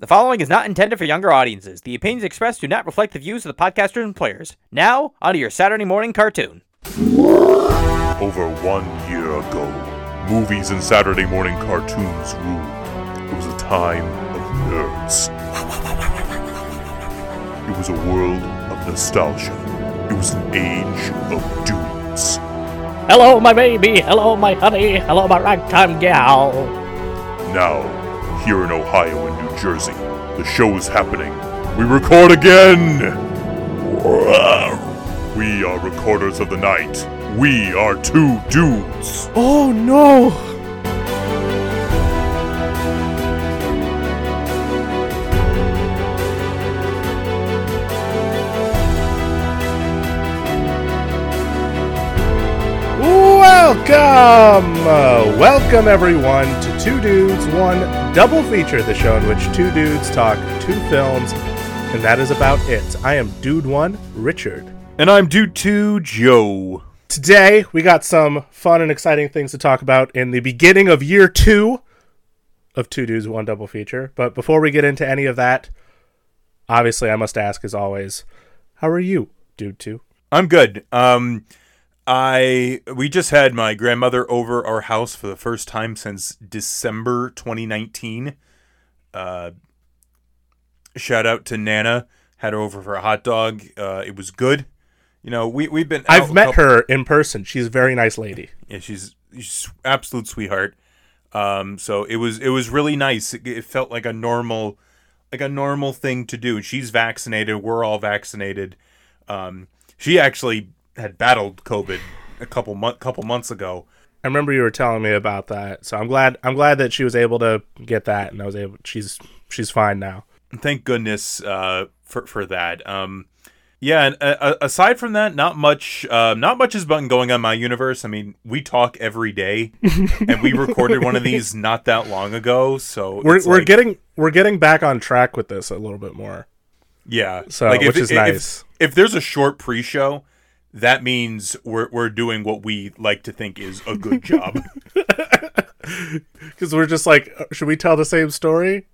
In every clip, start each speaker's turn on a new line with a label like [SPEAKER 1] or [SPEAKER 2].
[SPEAKER 1] The following is not intended for younger audiences. The opinions expressed do not reflect the views of the podcasters and players. Now, onto your Saturday morning cartoon.
[SPEAKER 2] Over one year ago, movies and Saturday morning cartoons ruled. It was a time of nerds. It was a world of nostalgia. It was an age of dudes.
[SPEAKER 3] Hello, my baby. Hello, my honey. Hello, my ragtime gal.
[SPEAKER 2] Now, here in Ohio and New Jersey, the show is happening. We record again! We are recorders of the night. We are two dudes.
[SPEAKER 3] Oh no! Welcome! Uh, welcome everyone to Two Dudes, One Double Feature, the show in which two dudes talk two films, and that is about it. I am Dude One, Richard.
[SPEAKER 2] And I'm Dude 2, Joe.
[SPEAKER 3] Today, we got some fun and exciting things to talk about in the beginning of year two of Two Dudes, One Double Feature. But before we get into any of that, obviously, I must ask, as always, how are you, Dude Two?
[SPEAKER 4] I'm good. Um, I we just had my grandmother over our house for the first time since December 2019. Uh, shout out to Nana. Had her over for a hot dog. Uh, it was good. You know, we we've been.
[SPEAKER 3] I've met
[SPEAKER 4] couple-
[SPEAKER 3] her in person. She's a very nice lady.
[SPEAKER 4] Yeah, she's she's absolute sweetheart. Um, so it was it was really nice. It, it felt like a normal, like a normal thing to do. She's vaccinated. We're all vaccinated. Um, she actually had battled COVID a couple month couple months ago.
[SPEAKER 3] I remember you were telling me about that, so I'm glad. I'm glad that she was able to get that, and I was able. She's she's fine now.
[SPEAKER 4] Thank goodness uh, for for that. Um, yeah, and uh, uh, aside from that, not much. Uh, not much has been going on my universe. I mean, we talk every day, and we recorded one of these not that long ago. So
[SPEAKER 3] We're
[SPEAKER 4] it's
[SPEAKER 3] we're
[SPEAKER 4] like-
[SPEAKER 3] getting we're getting back on track with this a little bit more.
[SPEAKER 4] Yeah.
[SPEAKER 3] So, like which is
[SPEAKER 4] if,
[SPEAKER 3] nice.
[SPEAKER 4] If, there's a short pre-show, that means we're we're doing what we like to think is a good job.
[SPEAKER 3] Because we're just like, uh, should we tell the same story?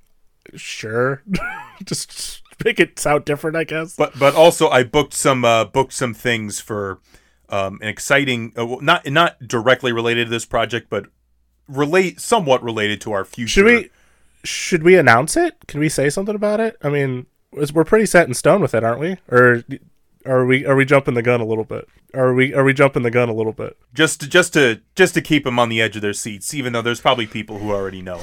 [SPEAKER 3] Sure. just make it sound different, I guess.
[SPEAKER 4] but but also I booked some uh, booked some things for um, an exciting, uh, not not directly related to this project, but relate somewhat related to our future.
[SPEAKER 3] Should we should we announce it? Can we say something about it? I mean, we're pretty set in stone with it, aren't we? Or are we are we jumping the gun a little bit? Are we are we jumping the gun a little bit?
[SPEAKER 4] just to, just to just to keep them on the edge of their seats, even though there's probably people who already know.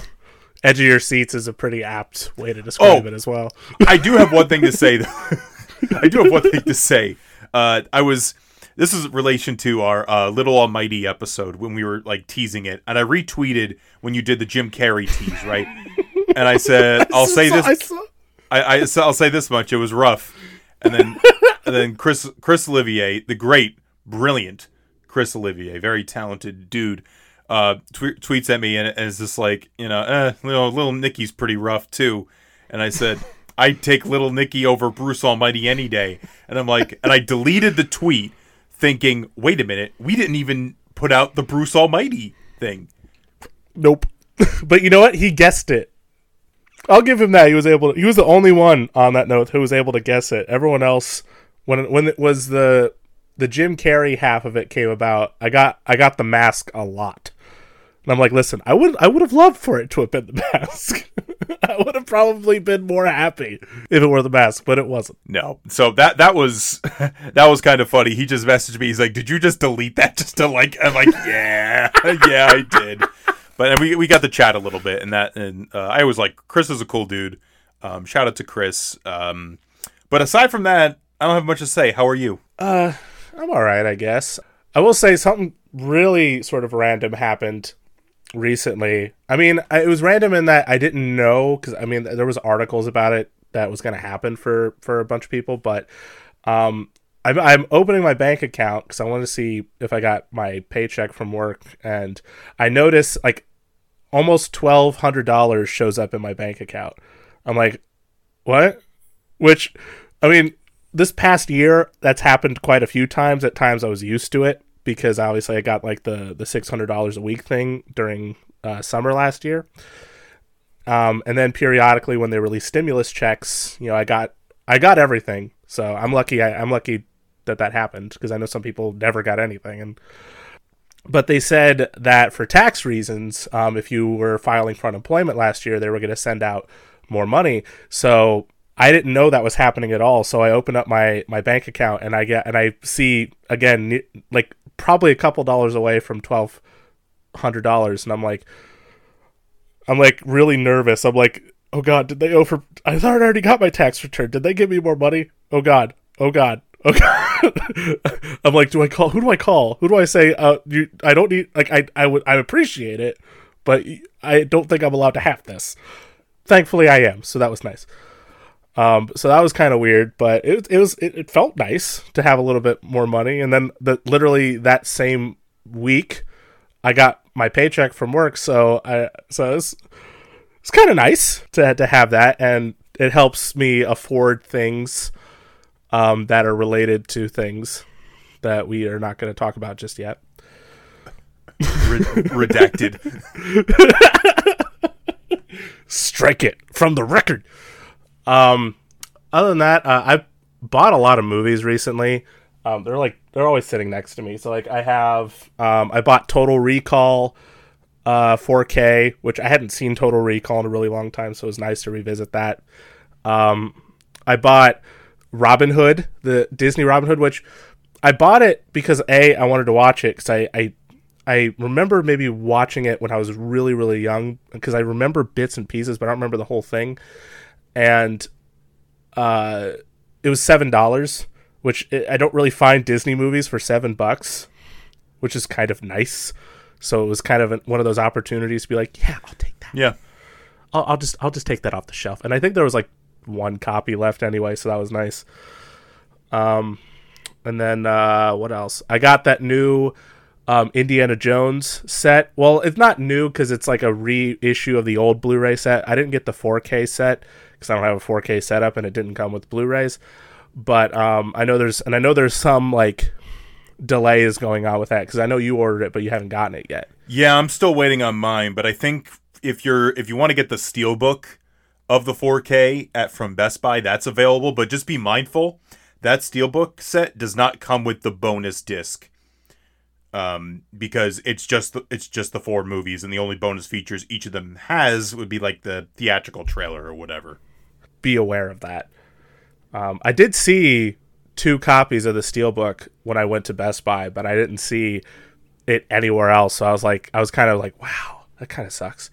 [SPEAKER 3] Edge of your seats is a pretty apt way to describe
[SPEAKER 4] Oh.
[SPEAKER 3] it as well.
[SPEAKER 4] I do have one thing to say. though. I do have one thing to say. Uh, I was. This is in relation to our uh, Little Almighty episode when we were like teasing it, and I retweeted when you did the Jim Carrey tease, right? And I said, "I'll say this.
[SPEAKER 3] I
[SPEAKER 4] I, I I'll say this much. It was rough." And then, and then Chris Chris Olivier, the great, brilliant Chris Olivier, very talented dude, uh, tw- tweets at me and, and is just like, you know, eh, little little Nicky's pretty rough too. And I said, I'd take little Nicky over Bruce Almighty any day. And I'm like, and I deleted the tweet, thinking, wait a minute, we didn't even put out the Bruce Almighty thing.
[SPEAKER 3] Nope. but you know what? He guessed it. I'll give him that. He was able. To, he was the only one on that note who was able to guess it. Everyone else, when it, when it was the the Jim Carrey half of it came about, I got I got the mask a lot, and I'm like, listen, I would I would have loved for it to have been the mask. I would have probably been more happy if it were the mask, but it wasn't.
[SPEAKER 4] No. So that that was that was kind of funny. He just messaged me. He's like, "Did you just delete that just to like?" I'm like, "Yeah, yeah, I did." But and we we got to chat a little bit, and that and uh, I was like, "Chris is a cool dude." Um, shout out to Chris. Um, but aside from that, I don't have much to say. How are you?
[SPEAKER 3] Uh, I'm all right, I guess. I will say something really sort of random happened recently. I mean, I, it was random in that I didn't know because I mean there was articles about it that was going to happen for for a bunch of people, but um, I'm I'm opening my bank account because I want to see if I got my paycheck from work, and I notice like almost twelve hundred dollars shows up in my bank account. I'm like, what? Which, I mean, this past year that's happened quite a few times. At times I was used to it because obviously I got like the the six hundred dollars a week thing during uh, summer last year. Um, and then periodically when they release stimulus checks, you know, I got I got everything. So I'm lucky. I, I'm lucky that that happened because I know some people never got anything. And but they said that for tax reasons, um, if you were filing for unemployment last year, they were going to send out more money. So I didn't know that was happening at all. So I open up my my bank account and I get and I see again like probably a couple dollars away from twelve hundred dollars, and I'm like, I'm like really nervous. I'm like, oh god, did they over? I thought I already got my tax return. Did they give me more money? Oh god, oh god, god. I'm like, do I call? Who do I call? Who do I say? Uh, you, I don't need. Like, I, I would, I appreciate it, but I don't think I'm allowed to have this. Thankfully, I am. So that was nice. Um, so that was kind of weird, but it it was it, it felt nice to have a little bit more money. And then the literally that same week, I got my paycheck from work, so I so it's it's kind of nice to to have that, and it helps me afford things um, that are related to things that we are not going to talk about just yet.
[SPEAKER 4] Redacted.
[SPEAKER 3] Strike it from the record. Um, other than that, uh, I bought a lot of movies recently. Um, they're like they're always sitting next to me. So like I have um, I bought Total Recall uh 4K, which I hadn't seen Total Recall in a really long time, so it was nice to revisit that. Um, I bought Robin Hood, the Disney Robin Hood, which I bought it because a I wanted to watch it because I, I I remember maybe watching it when I was really really young because I remember bits and pieces, but I don't remember the whole thing. And uh, it was seven dollars, which I don't really find Disney movies for seven bucks, which is kind of nice. So it was kind of one of those opportunities to be like, yeah, I'll take that.
[SPEAKER 4] Yeah.
[SPEAKER 3] I'll, I'll just I'll just take that off the shelf. And I think there was like one copy left anyway, so that was nice. Um, and then uh, what else? I got that new um, Indiana Jones set. Well, it's not new because it's like a reissue of the old Blu-ray set. I didn't get the 4K set because I don't have a 4K setup and it didn't come with Blu-rays. But um, I know there's and I know there's some like delays going on with that because I know you ordered it but you haven't gotten it yet.
[SPEAKER 4] Yeah, I'm still waiting on mine, but I think if you're if you want to get the steelbook of the 4K at from Best Buy, that's available. But just be mindful that steelbook set does not come with the bonus disc, um, because it's just the, it's just the four movies, and the only bonus features each of them has would be like the theatrical trailer or whatever.
[SPEAKER 3] Be aware of that. Um, I did see two copies of the steelbook when I went to Best Buy, but I didn't see it anywhere else. So I was like, I was kind of like, wow, that kind of sucks.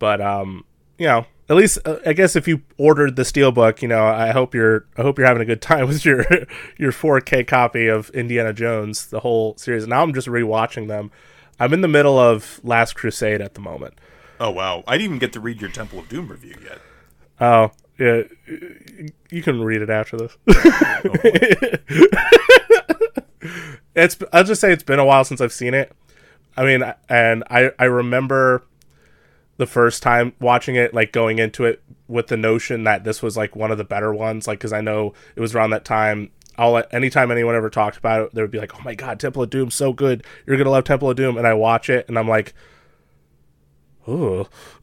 [SPEAKER 3] But um, you know, at least uh, I guess if you ordered the steelbook, you know, I hope you're I hope you're having a good time with your your 4K copy of Indiana Jones, the whole series. Now I'm just rewatching them. I'm in the middle of Last Crusade at the moment.
[SPEAKER 4] Oh wow, I didn't even get to read your Temple of Doom review yet.
[SPEAKER 3] Oh yeah, you can read it after this. it's I'll just say it's been a while since I've seen it. I mean, and I I remember the first time watching it, like going into it with the notion that this was like one of the better ones, like because I know it was around that time. I'll anytime anyone ever talked about it, they would be like, "Oh my god, Temple of Doom, so good! You're gonna love Temple of Doom." And I watch it, and I'm like, "Oh,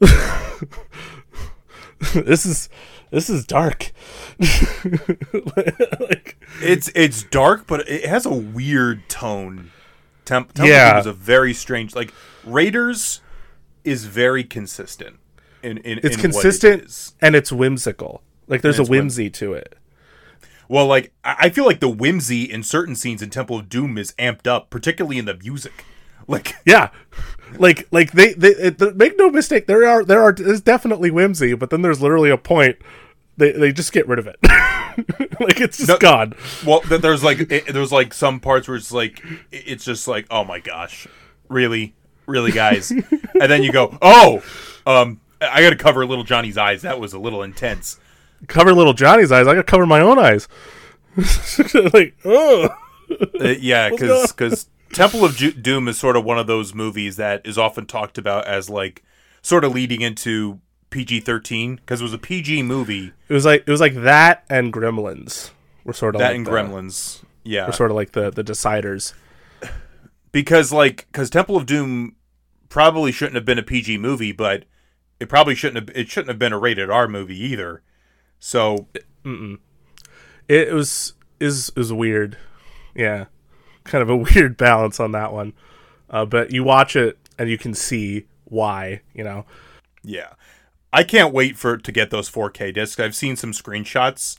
[SPEAKER 3] this is this is dark."
[SPEAKER 4] like, it's it's dark, but it has a weird tone. Temp- Temple
[SPEAKER 3] Yeah.
[SPEAKER 4] of Doom is a very strange. Like Raiders is very consistent. In, in
[SPEAKER 3] it's
[SPEAKER 4] in
[SPEAKER 3] consistent
[SPEAKER 4] What it is.
[SPEAKER 3] and it's whimsical. Like there's a
[SPEAKER 4] it's whim-
[SPEAKER 3] whimsy to it.
[SPEAKER 4] Well, like I feel like the whimsy in certain scenes in Temple of Doom is amped up, particularly in the music. Like
[SPEAKER 3] Yeah, like like they they it, th- make no mistake. There are there are there's definitely whimsy, but then there's literally a point they they just get rid of it. like it's just
[SPEAKER 4] No-
[SPEAKER 3] gone.
[SPEAKER 4] Well, there's like it, there's like some parts where it's like it's just like oh my gosh, really, really, guys, and then you go oh, um, I got to cover little Johnny's eyes. That was a little intense.
[SPEAKER 3] Cover little Johnny's eyes. I gotta cover my own eyes. like oh
[SPEAKER 4] Uh, yeah, because because Temple of Ju- Doom is sort of one of those movies that is often talked about as like sort of leading into PG thirteen because it was a PG movie.
[SPEAKER 3] it was like it was like that and Gremlins were sort of
[SPEAKER 4] That
[SPEAKER 3] like
[SPEAKER 4] and
[SPEAKER 3] the,
[SPEAKER 4] Gremlins, yeah,
[SPEAKER 3] were sort of like the the deciders.
[SPEAKER 4] because like because Temple of Doom probably shouldn't have been a PG movie, but it probably shouldn't have it shouldn't have been a rated R movie either. So
[SPEAKER 3] It was is is weird. Yeah, kind of a weird balance on that one. Uh, but you watch it and you can see why. You know.
[SPEAKER 4] yeah, I can't wait for to get those 4K discs. I've seen some screenshots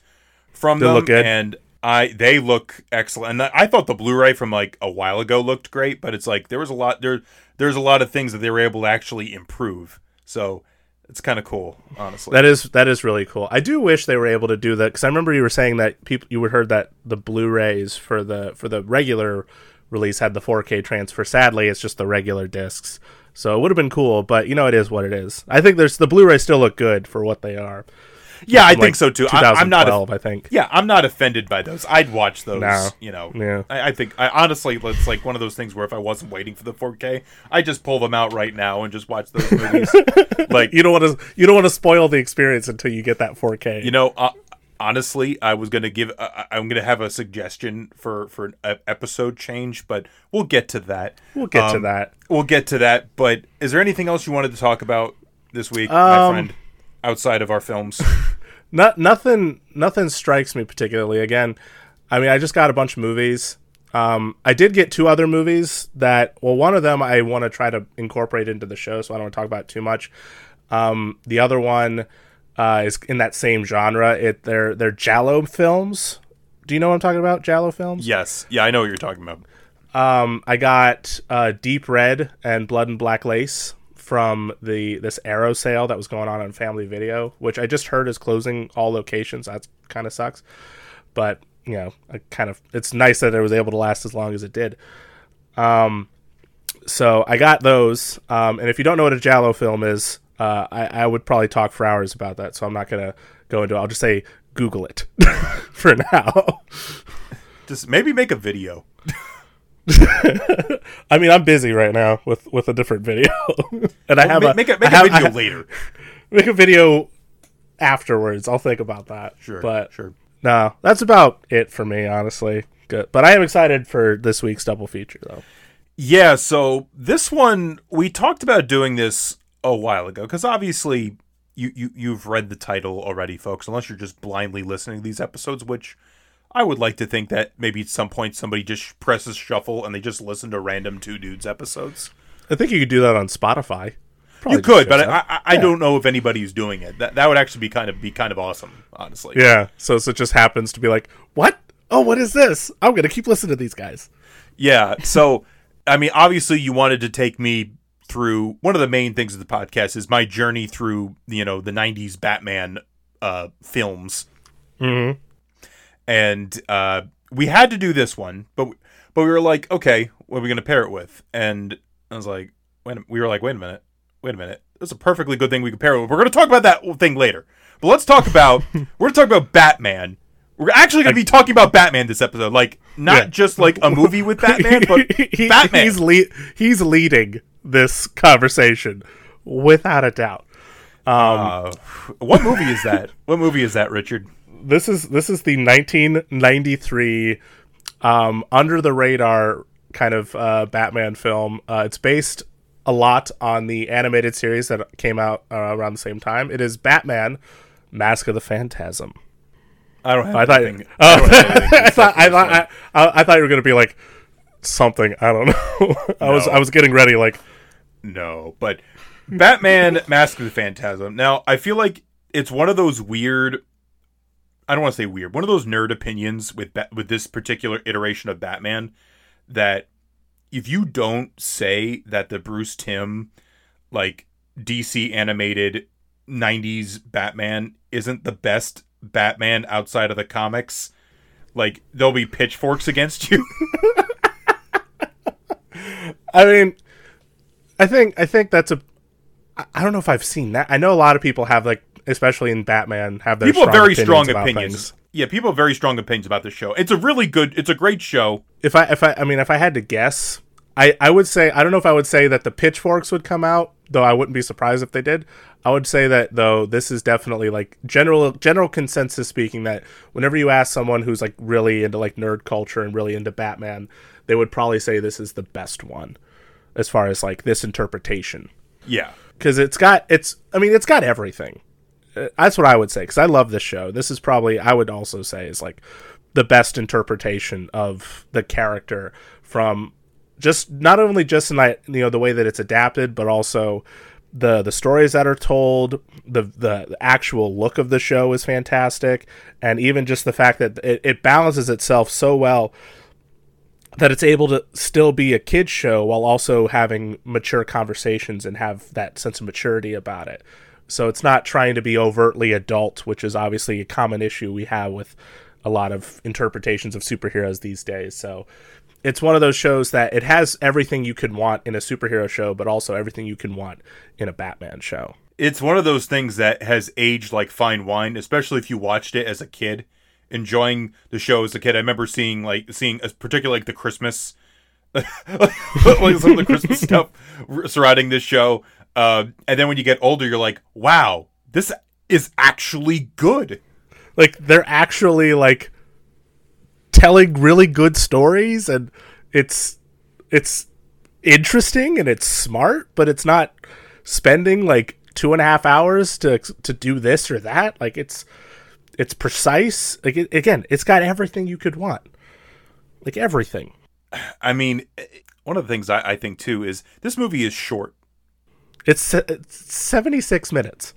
[SPEAKER 4] from
[SPEAKER 3] They
[SPEAKER 4] them,
[SPEAKER 3] look good.
[SPEAKER 4] and I they look excellent. And I thought the Blu-ray from like a while ago looked great, but it's like there was a lot there. There's a lot of things that they were able to actually improve. So it's kind of cool, honestly.
[SPEAKER 3] That is that is really cool. I do wish they were able to do that because I remember you were saying that people you heard that the Blu-rays for the for the regular release had the 4K transfer. Sadly, it's just the regular discs. So it would have been cool, but you know it is what it is. I think there's the Blu-ray still look good for what they are.
[SPEAKER 4] Yeah, I
[SPEAKER 3] From,
[SPEAKER 4] think
[SPEAKER 3] like,
[SPEAKER 4] so too. I, I'm not.
[SPEAKER 3] 2012, I think.
[SPEAKER 4] Yeah, I'm not offended by those. I'd watch those.
[SPEAKER 3] No.
[SPEAKER 4] You know,
[SPEAKER 3] Yeah.
[SPEAKER 4] I, I think I honestly, it's like one of those things where if I wasn't waiting for the 4K, I just pull them out right now and just watch those movies. like
[SPEAKER 3] You don't want to you don't want to spoil the experience until you get that 4K.
[SPEAKER 4] you know, uh, honestly, I was gonna give. Uh, I'm gonna have a suggestion for for an episode change, but we'll get to that.
[SPEAKER 3] we'll get to
[SPEAKER 4] Um,
[SPEAKER 3] that.
[SPEAKER 4] We'll get to that. But is there anything else you wanted to talk about this week, my
[SPEAKER 3] Um,
[SPEAKER 4] friend, outside of our films?
[SPEAKER 3] Not nothing nothing strikes me particularly. Again, I mean, I just got a bunch of movies. Um, I did get two other movies that well, one of them I want to try to incorporate into the show, so I don't want to talk about it too much. Um, the other one uh, is in that same genre. It they're they're giallo films. Do you know what I'm talking about? giallo films.
[SPEAKER 4] yes. Yeah, I know what you're talking about.
[SPEAKER 3] Um, I got uh, Deep Red and Blood and Black Lace from the this Arrow sale that was going on on Family Video, which I just heard is closing all locations. That kind of sucks, but you know, I kind of it's nice that it was able to last as long as it did. Um, so I got those. Um, and if you don't know what a giallo film is, uh, I, I would probably talk for hours about that. So I'm not gonna go into. it. I'll just say Google it for now.
[SPEAKER 4] Just maybe make a video.
[SPEAKER 3] I mean, I'm busy right now with with a different video, and I have
[SPEAKER 4] Ma-
[SPEAKER 3] a
[SPEAKER 4] make a make a
[SPEAKER 3] have-
[SPEAKER 4] video later.
[SPEAKER 3] make a video afterwards. I'll think about that.
[SPEAKER 4] Sure,
[SPEAKER 3] but
[SPEAKER 4] sure.
[SPEAKER 3] no, that's about it for me, honestly. Good, but I am excited for this week's double feature, though.
[SPEAKER 4] Yeah, so this one we talked about doing this a while ago because obviously you, you you've read the title already, folks. Unless you're just blindly listening to these episodes, which I would like to think that maybe at some point somebody just presses shuffle and they just listen to random two dudes episodes.
[SPEAKER 3] I think you could do that on Spotify. Probably
[SPEAKER 4] you could, but I. I, I don't know if anybody's doing it. That that would actually be kind of be kind of awesome, honestly.
[SPEAKER 3] yeah. So, so it just happens to be like, what? Oh, what is this? I'm gonna keep listening to these guys.
[SPEAKER 4] Yeah. So, I mean, obviously, you wanted to take me through one of the main things of the podcast is my journey through, you know, the 90s Batman uh, films.
[SPEAKER 3] Mm-hmm.
[SPEAKER 4] And uh, we had to do this one, but but we were like, okay, what are we going to pair it with? And I was like, wait, we were like, wait a minute, wait a minute. That's a perfectly good thing we could pair it with. We're going to talk about that thing later. But let's talk about, we're to talk about Batman. We're actually going to be talking about Batman this episode. Like, not
[SPEAKER 3] Yeah.
[SPEAKER 4] just like a movie with Batman, but
[SPEAKER 3] He-
[SPEAKER 4] Batman.
[SPEAKER 3] He's le- he's leading this conversation without a doubt.
[SPEAKER 4] Uh, what movie is that? What movie is that, Richard?
[SPEAKER 3] This is this is the 1993 um, under the radar kind of uh, Batman film. Uh, it's based a lot on the animated series that came out uh, around the same time. It is Batman: Mask of the Phantasm.
[SPEAKER 4] I don't have
[SPEAKER 3] I thought,
[SPEAKER 4] anything.
[SPEAKER 3] oh,
[SPEAKER 4] I don't have anything
[SPEAKER 3] I, thought, I, thought, I, I, I thought you were gonna be like something. I don't know. I was I was getting ready. Like
[SPEAKER 4] no, but Batman: Mask of the Phantasm. Now, I feel like it's one of those weird. I don't want to say weird. One of those nerd opinions with with this particular iteration of Batman that if you don't say that the Bruce Timm like DC animated 90s Batman isn't the best Batman outside of the comics, like there'll be pitchforks against you.
[SPEAKER 3] I mean, I think I think that's a I don't know if I've seen that. I know a lot of people have like, especially in Batman, have their
[SPEAKER 4] people have
[SPEAKER 3] strong
[SPEAKER 4] very strong
[SPEAKER 3] about
[SPEAKER 4] opinions.
[SPEAKER 3] things.
[SPEAKER 4] Yeah, people have very strong opinions about the show. It's a really good. It's a great show.
[SPEAKER 3] If I if I I mean if I had to guess, I I would say I don't know if I would say that the pitchforks would come out, though I wouldn't be surprised if they did. I would say that though this is definitely like general general consensus speaking that whenever you ask someone who's like really into like nerd culture and really into Batman, they would probably say this is the best one as far as like this interpretation.
[SPEAKER 4] Yeah.
[SPEAKER 3] because it's got it's I mean it's got everything. That's what I would say because I love this show. This is probably I would also say is like the best interpretation of the character from just not only just in that you know the way that it's adapted, but also the the stories that are told. The the, the actual look of the show is fantastic, and even just the fact that it, it balances itself so well that it's able to still be a kid show while also having mature conversations and have that sense of maturity about it. So it's not trying to be overtly adult, which is obviously a common issue we have with a lot of interpretations of superheroes these days. So it's one of those shows that it has everything you could want in a superhero show, but also everything you can want in a Batman show.
[SPEAKER 4] It's one of those things that has aged like fine wine, especially if you watched it as a kid, enjoying the show as a kid. I remember seeing like seeing, uh, particularly like the Christmas, like some of the Christmas stuff surrounding this show. Uh, and then when you get older, you're like, wow, this is actually good.
[SPEAKER 3] Like they're actually like telling really good stories and it's it's interesting and it's smart, but it's not spending like two and a half hours to to do this or that. Like it's it's precise. Like it, again, it's got everything you could want. Like everything.
[SPEAKER 4] I mean, one of the things I, I think too is this movie is short.
[SPEAKER 3] It's, it's 76 minutes.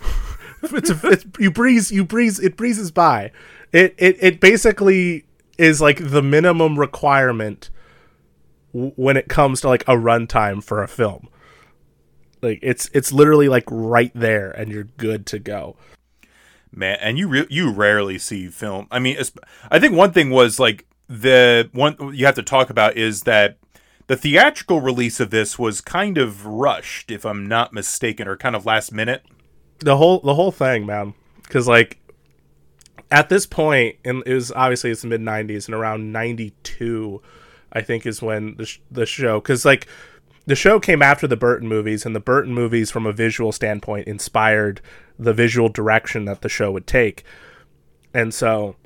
[SPEAKER 3] it's, it's you breeze you breeze it breezes by. It it it basically is like the minimum requirement when it comes to like a runtime for a film. Like it's it's literally like right there and you're good to go.
[SPEAKER 4] man and you re- you rarely see film i mean i think one thing was like the one you have to talk about is that the theatrical release of this was kind of rushed if i'm not mistaken or kind of last minute
[SPEAKER 3] the whole the whole thing, man. Because like at this point, and it was obviously it's the mid '90s, and around '92, I think is when the sh- the show because like the show came after the Burton movies, and the Burton movies, from a visual standpoint, inspired the visual direction that the show would take, and so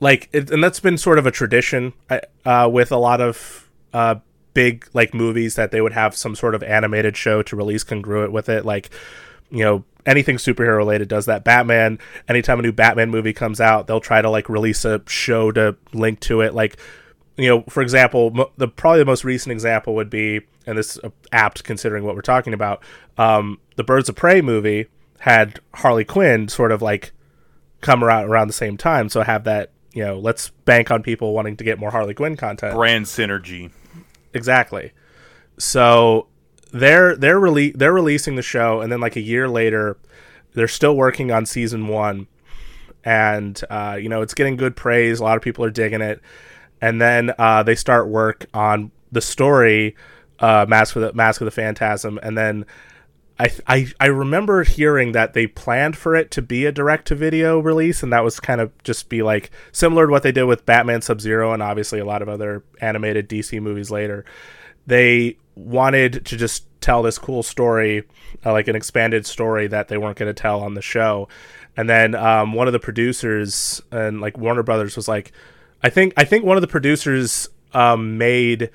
[SPEAKER 3] like it, and that's been sort of a tradition uh, with a lot of uh, big like movies that they would have some sort of animated show to release congruent with it. Like you know anything superhero related does that. Batman anytime a new batman movie comes out they'll try to like release a show to link to it. Like you know for example the probably the most recent example would be and this is apt considering what we're talking about um, the birds of prey movie had harley quinn sort of like come around around the same time. So have that you know let's bank on people wanting to get more harley quinn content.
[SPEAKER 4] Brand synergy
[SPEAKER 3] exactly. So they're they're rele- they're releasing the show and then like a year later they're still working on season one. And uh, you know it's getting good praise. A lot of people are digging it. And then uh, they start work on the story uh, mask of the mask of the phantasm. And then I, I I remember hearing that they planned for it to be a direct to video release, and that was kind of just be like similar to what they did with Batman Sub Zero and obviously a lot of other animated DC movies later. They wanted to just tell this cool story, uh, like an expanded story that they weren't going to tell on the show. And then um, one of the producers and like Warner Brothers was like, I think I think one of the producers um, made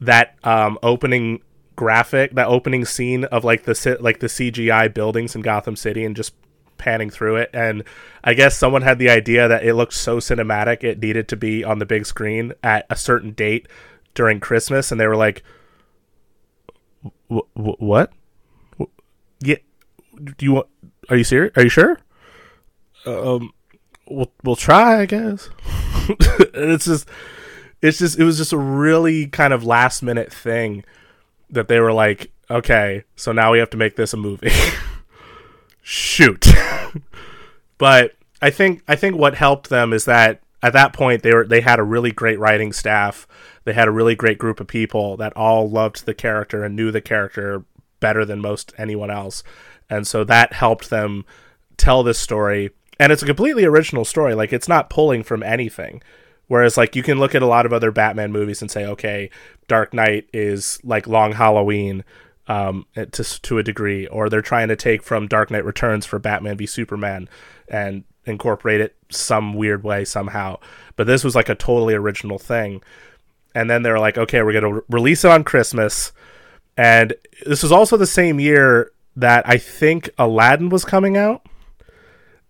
[SPEAKER 3] that um, opening graphic, that opening scene of like the like the CGI buildings in Gotham City and just panning through it. And I guess someone had the idea that it looked so cinematic it needed to be on the big screen at a certain date during Christmas, and they were like, "Wh- wh- "What? Wh- Yeah, do you want? Are you serious? Are you sure? Um, we'll we'll try, I guess." it's just, it's just, it was just a really kind of last minute thing that they were like, "Okay, so now we have to make this a movie." Shoot. but I think I think what helped them is that at that point they were they had a really great writing staff. They had a really great group of people that all loved the character and knew the character better than most anyone else. And so that helped them tell this story. And it's a completely original story. Like it's not pulling from anything. Whereas like you can look at a lot of other Batman movies and say, okay, Dark Knight is like Long Halloween um, to to a degree, or they're trying to take from Dark Knight Returns for Batman v Superman and incorporate it some weird way somehow. But this was like a totally original thing. And then they're like, okay, we're gonna re- release it on Christmas, and this was also the same year that I think Aladdin was coming out.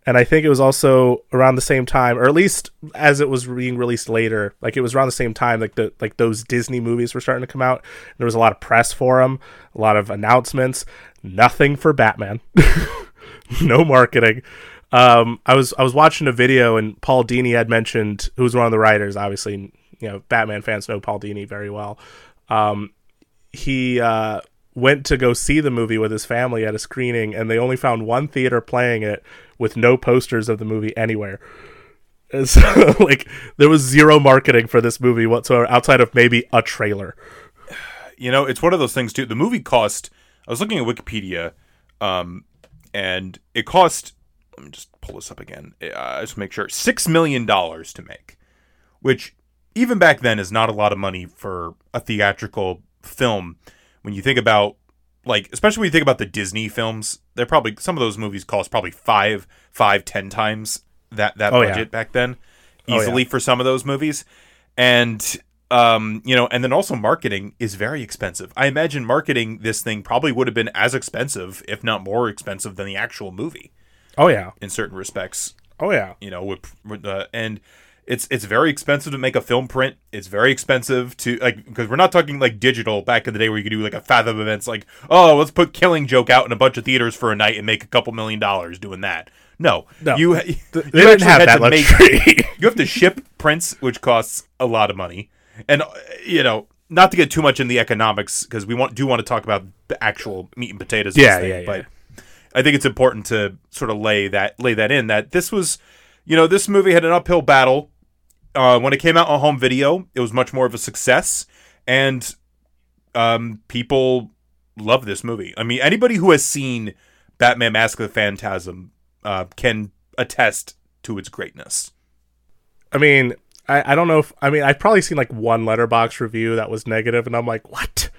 [SPEAKER 3] And I think it was also around the same time, or at least as it was being released later. Like it was around the same time, like the like those Disney movies were starting to come out. There was a lot of press for them, a lot of announcements. Nothing for Batman, no marketing. Um, I was I was watching a video and Paul Dini had mentioned who was one of the writers. Obviously, you know Batman fans know Paul Dini very well. Um, he uh, went to go see the movie with his family at a screening, and they only found one theater playing it with no posters of the movie anywhere. And so, like, there was zero marketing for this movie whatsoever outside of maybe a trailer.
[SPEAKER 4] You know, it's one of those things too. The movie cost. I was looking at Wikipedia, um, and it cost. Let me just pull this up again. Uh, just make sure six million dollars to make, which even back then is not a lot of money for a theatrical film. When you think about like, especially when you think about the Disney films, they're probably some of those movies cost probably five, five, ten times that that
[SPEAKER 3] Oh, yeah.
[SPEAKER 4] budget back then,
[SPEAKER 3] Oh, yeah.
[SPEAKER 4] easily for some of those movies, and um, you know, and then also marketing is very expensive. I imagine marketing this thing probably would have been as expensive, if not more expensive, than the actual movie
[SPEAKER 3] Oh yeah,
[SPEAKER 4] in certain respects.
[SPEAKER 3] oh yeah,
[SPEAKER 4] You know, with, with uh, and it's it's very expensive to make a film print. It's very expensive to like because we're not talking like digital back in the day where you could do like a Fathom events like oh let's put Killing Joke out in a bunch of theaters for a night and make a couple million dollars doing that. No,
[SPEAKER 3] No.
[SPEAKER 4] you
[SPEAKER 3] they
[SPEAKER 4] you
[SPEAKER 3] didn't have that
[SPEAKER 4] to make-
[SPEAKER 3] luxury.
[SPEAKER 4] you have to ship prints, which costs a lot of money, and uh, you know, not to get too much in the economics because we want do want to talk about the actual meat and potatoes.
[SPEAKER 3] Yeah,
[SPEAKER 4] thing,
[SPEAKER 3] yeah, yeah.
[SPEAKER 4] But I think it's important to sort of lay that lay that in that this was, you know, this movie had an uphill battle. Uh, when it came out on home video, it was much more of a success, and um, people love this movie. I mean, anybody who has seen Batman: Mask of the Phantasm uh, can attest to its greatness.
[SPEAKER 3] I mean, I, I don't know if I mean I've probably seen like one Letterboxd review that was negative, and I'm like, what?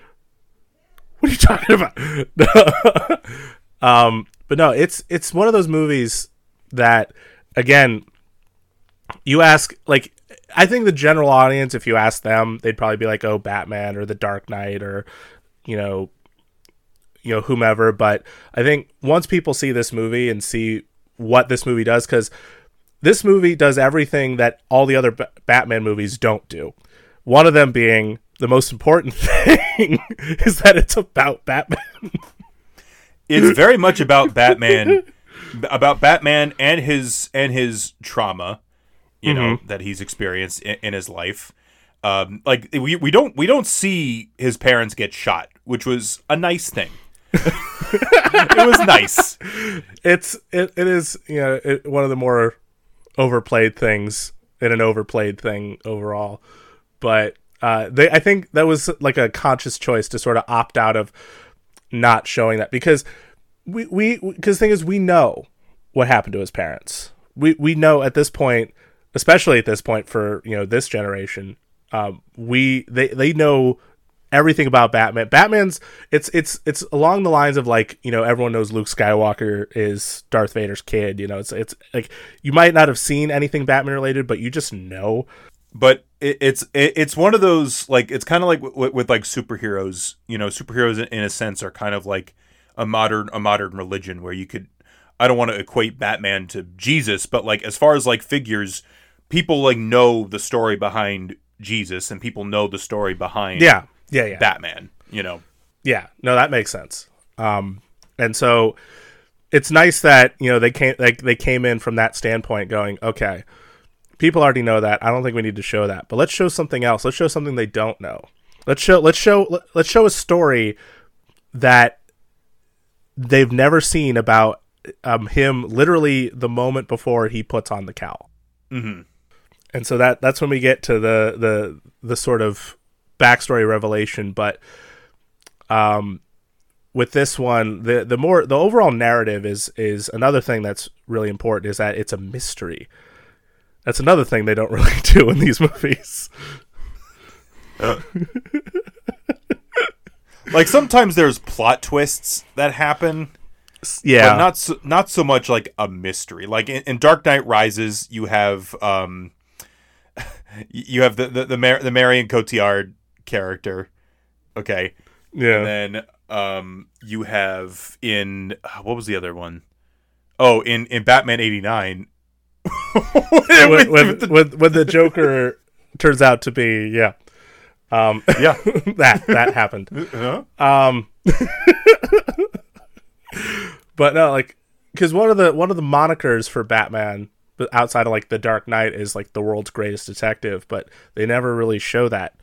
[SPEAKER 3] What are you talking about? um, but no, it's it's one of those movies that again, you ask like I think the general audience, if you ask them, they'd probably be like, oh, Batman or The Dark Knight or you know, you know whomever. But I think once people see this movie and see what this movie does, because this movie does everything that all the other ba- Batman movies don't do. One of them being the most important thing is that it's about Batman.
[SPEAKER 4] it's very much about Batman, about Batman and his and his trauma, you know,
[SPEAKER 3] Mm-hmm.
[SPEAKER 4] that he's experienced in, in his life. Um, like we, we don't we don't see his parents get shot, which was a nice thing. it was nice.
[SPEAKER 3] It's it, it is you know it, one of the more overplayed things in an overplayed thing overall, but uh, they I think that was like a conscious choice to sort of opt out of not showing that because we we because the thing is we know what happened to his parents. We we know at this point, especially at this point for you know this generation, um, we they they know everything about Batman. Batman's it's it's it's along the lines of like you know everyone knows Luke Skywalker is Darth Vader's kid. You know it's it's like you might not have seen anything Batman related, but you just know.
[SPEAKER 4] but it, it's it, it's one of those like it's kind of like with, with like superheroes you know superheroes in, in a sense are kind of like a modern a modern religion where you could i don't want to equate batman to jesus but like as far as like figures people like know the story behind jesus and people know the story behind
[SPEAKER 3] Yeah, yeah, yeah.
[SPEAKER 4] batman you know
[SPEAKER 3] Yeah, no, that makes sense. Um, and so it's nice that you know they came like they came in from that standpoint, going, okay, people already know that. I don't think we need to show that, but let's show something else. Let's show something they don't know. Let's show let's show let- let's show a story that they've never seen about um, him literally the moment before he puts on the cowl.
[SPEAKER 4] Mhm.
[SPEAKER 3] and so that that's when we get to the the the sort of backstory revelation. But um with this one the the more the overall narrative is is another thing that's really important is that it's a mystery. That's another thing they don't really do in these movies.
[SPEAKER 4] Like sometimes there's plot twists that happen
[SPEAKER 3] yeah
[SPEAKER 4] but not so, not so much like a mystery. Like in, in Dark Knight Rises, you have um, you have the the the, Mar- the Marion Cotillard character. Okay,
[SPEAKER 3] Yeah.
[SPEAKER 4] And then um, you have in what was the other one? Oh, in in Batman '89.
[SPEAKER 3] when, when, when, when the Joker turns out to be yeah. Um,
[SPEAKER 4] yeah,
[SPEAKER 3] that that happened.
[SPEAKER 4] Huh?
[SPEAKER 3] Um, but no, like, because one of the one of the monikers for Batman, outside of like the Dark Knight, is like the world's greatest detective. But they never really show that.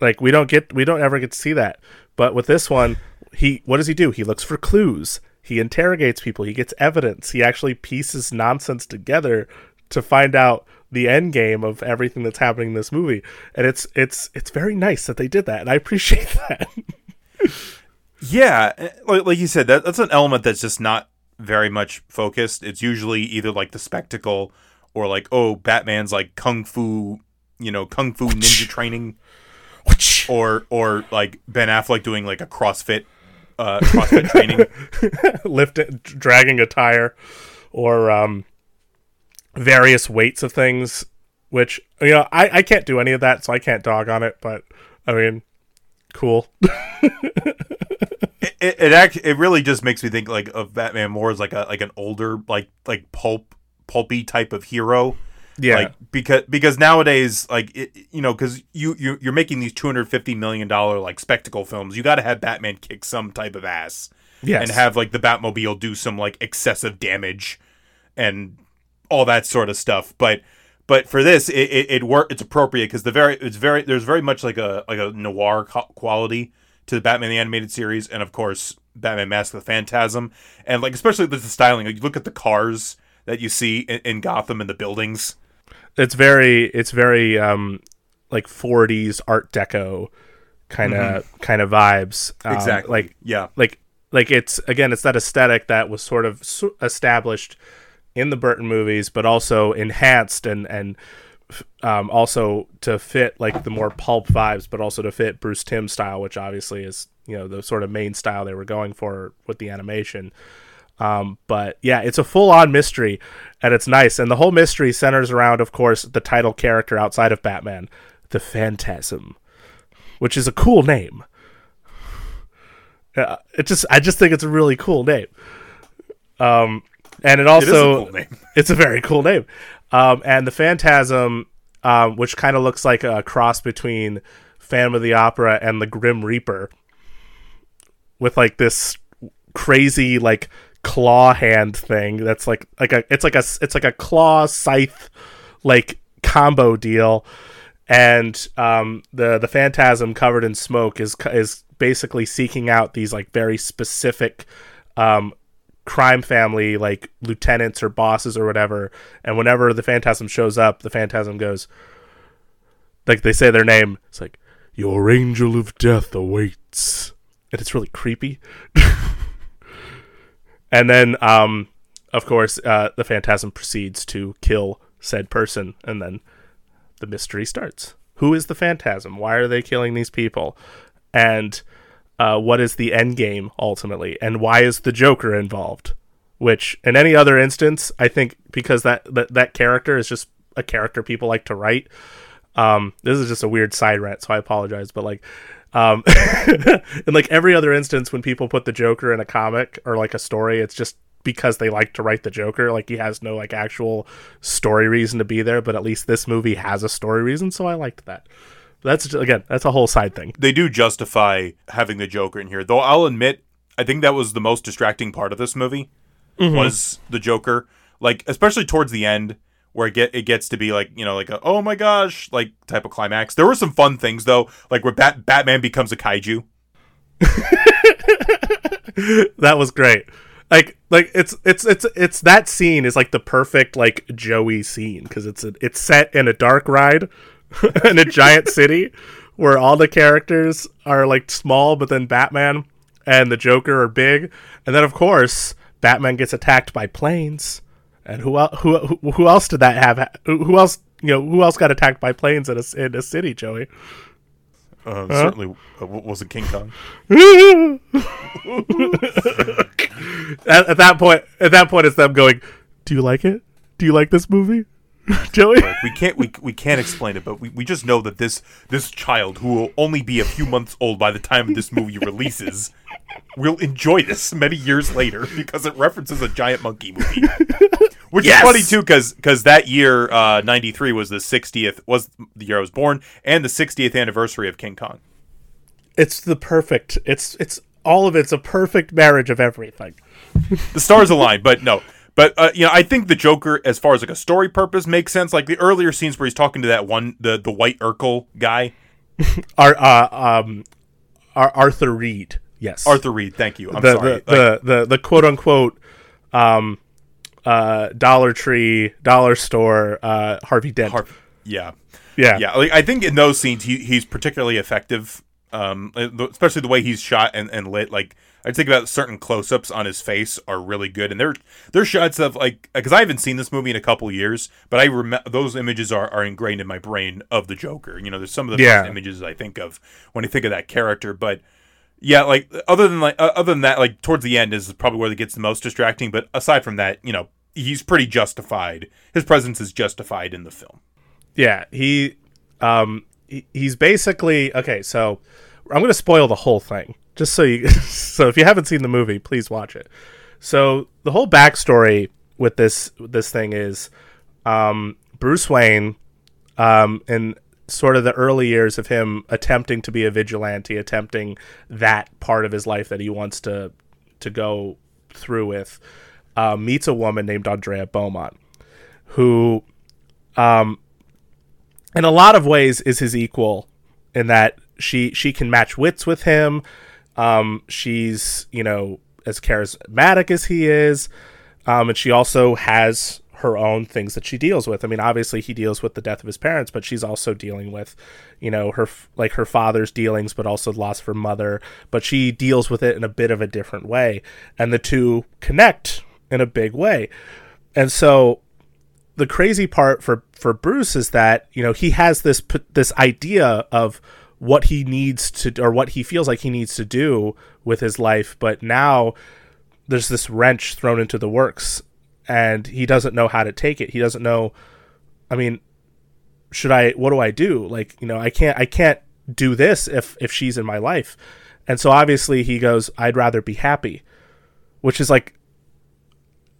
[SPEAKER 3] Like we don't get we don't ever get to see that. But with this one, he what does he do? He looks for clues. He interrogates people. He gets evidence. He actually pieces nonsense together to find out the end game of everything that's happening in this movie. And it's it's it's very nice that they did that, and I appreciate that.
[SPEAKER 4] Yeah, eh, like, like you said, that that's an element that's just not very much focused. It's usually either like the spectacle or like oh, Batman's like kung fu, you know, kung fu ninja training, or or like Ben Affleck doing like a CrossFit, uh, CrossFit training.
[SPEAKER 3] lift it, dragging a tire, or um, various weights of things. Which you know, I I can't do any of that, so I can't dog on it. But I mean, cool.
[SPEAKER 4] It it, it act it really just makes me think like of Batman more as like a like an older like like pulp pulpy type of hero.
[SPEAKER 3] yeah,
[SPEAKER 4] like because because nowadays like it, you know because you, you you're making these 250 million dollar like spectacle films you got to have batman kick some type of ass
[SPEAKER 3] yes.
[SPEAKER 4] and have like the batmobile do some like excessive damage and all that sort of stuff but but for this it it, it work it's appropriate because the very it's very there's very much like a like a noir co- quality to the batman the animated series and of course batman mask of the phantasm and like especially the styling like you look at the cars that you see in, in gotham and the buildings
[SPEAKER 3] it's very it's very um like 40s art deco kind of kind of vibes Um,
[SPEAKER 4] Exactly.
[SPEAKER 3] like
[SPEAKER 4] yeah.
[SPEAKER 3] like like it's again it's that aesthetic that was sort of established in the Burton movies but also enhanced and and um, also to fit like the more pulp vibes but also to fit Bruce Timm style which obviously is you know the sort of main style they were going for with the animation um, but yeah, it's a full on mystery and it's nice. And the whole mystery centers around, of course, the title character outside of Batman, the Phantasm, which is a cool name. Uh, it just, I just think it's a really cool name. Um, and it
[SPEAKER 4] It is a
[SPEAKER 3] also,
[SPEAKER 4] cool
[SPEAKER 3] it's a very cool name. Um, and the Phantasm, um, which kind of looks like a cross between Phantom of the Opera and the Grim Reaper, with like this crazy like claw hand thing that's like like a it's like a it's like a claw scythe like combo deal. And um the the phantasm covered in smoke is is basically seeking out these like very specific um crime family like lieutenants or bosses or whatever and whenever the phantasm shows up the phantasm goes like they say their name it's like your angel of death awaits. And it's really creepy. And then um of course uh the phantasm proceeds to kill said person and then the mystery starts. Who is the phantasm? Why are they killing these people? And uh, what is the end game ultimately and why is the joker involved? Which in any other instance i think because that that, that character is just a character people like to write um this is just a weird side rant so i apologize but like um in like every other instance when people put the joker in a comic or like a story it's just because they like to write the joker like he has no like actual story reason to be there but at least this movie has a story reason so i liked that that's again that's a whole side thing
[SPEAKER 4] They do justify having the Joker in here, though. I'll admit, I think that was the most distracting part of this movie mm-hmm. was the Joker. Like, especially towards the end, where it get it gets to be like you know like a oh my gosh like type of climax. There were some fun things though, like where Bat- Batman becomes a kaiju.
[SPEAKER 3] that was great like like it's it's it's it's that scene is like the perfect like joey scene because it's a, it's set in a dark ride in a giant city where all the characters are like small but then batman and the joker are big. And then of course batman gets attacked by planes. And who who who, else did that have who else you know who else got attacked by planes in a, in a city joey?
[SPEAKER 4] Uh, Certainly uh, wasn't King Kong.
[SPEAKER 3] at, at that point at that point it's them going do you like it? Do you like this movie Joey.
[SPEAKER 4] we can't we, we can't explain it, but we, we just know that this this child who will only be a few months old by the time this movie releases will enjoy this many years later because it references a giant monkey movie. Which
[SPEAKER 3] Yes!
[SPEAKER 4] is funny too, because that year, uh, '93 was the 60th was the year I was born, and the 60th anniversary of King Kong.
[SPEAKER 3] It's the perfect. It's it's all of it's a perfect marriage of everything.
[SPEAKER 4] the stars align, but no. But uh, you know, I think the Joker, as far as like a story purpose, makes sense. Like the earlier scenes where he's talking to that one, the the white Urkel guy,
[SPEAKER 3] Ar- uh, um, Ar- Arthur Reed. Yes.
[SPEAKER 4] Arthur Reed. Thank you. I'm
[SPEAKER 3] the,
[SPEAKER 4] sorry.
[SPEAKER 3] The, the, the the quote unquote um uh Dollar Tree dollar store uh Harvey Dent.
[SPEAKER 4] Har- yeah,
[SPEAKER 3] yeah.
[SPEAKER 4] yeah. Like, I think in those scenes, he he's particularly effective. Um, especially the way he's shot and, and lit. Like I think about certain close-ups on his face are really good, and they're they're shots of like because I haven't seen this movie in a couple years, but I remember those images are, are ingrained in my brain of the Joker. You know, there's some of the
[SPEAKER 3] Yeah.
[SPEAKER 4] images I think of when I think of that character, but. Yeah, like other than like uh, other than that, like towards the end is probably where it gets the most distracting. But aside from that, you know, he's pretty justified. His presence is justified in the film.
[SPEAKER 3] Yeah, he um he, he's basically okay, so I'm going to spoil the whole thing just so you so if you haven't seen the movie, please watch it. So the whole backstory with this this thing is um Bruce Wayne um in sort of the early years of him attempting to be a vigilante, attempting that part of his life that he wants to to go through with, uh, meets a woman named Andrea Beaumont, who um, in a lot of ways is his equal in that she she can match wits with him. Um, she's you know as charismatic as he is, um, and she also has her own things that she deals with. I mean, obviously he deals with the death of his parents, but she's also dealing with, you know, her like her father's dealings, but also the loss of her mother. But she deals with it in a bit of a different way, and the two connect in a big way. And so the crazy part for for Bruce is that you know he has this this idea of what he needs to or what he feels like he needs to do with his life, but now there's this wrench thrown into the works, and he doesn't know how to take it. He doesn't know. I mean, should I? What do I do? Like you know, I can't I can't do this if if she's in my life, and so obviously he goes, I'd rather be happy, which is like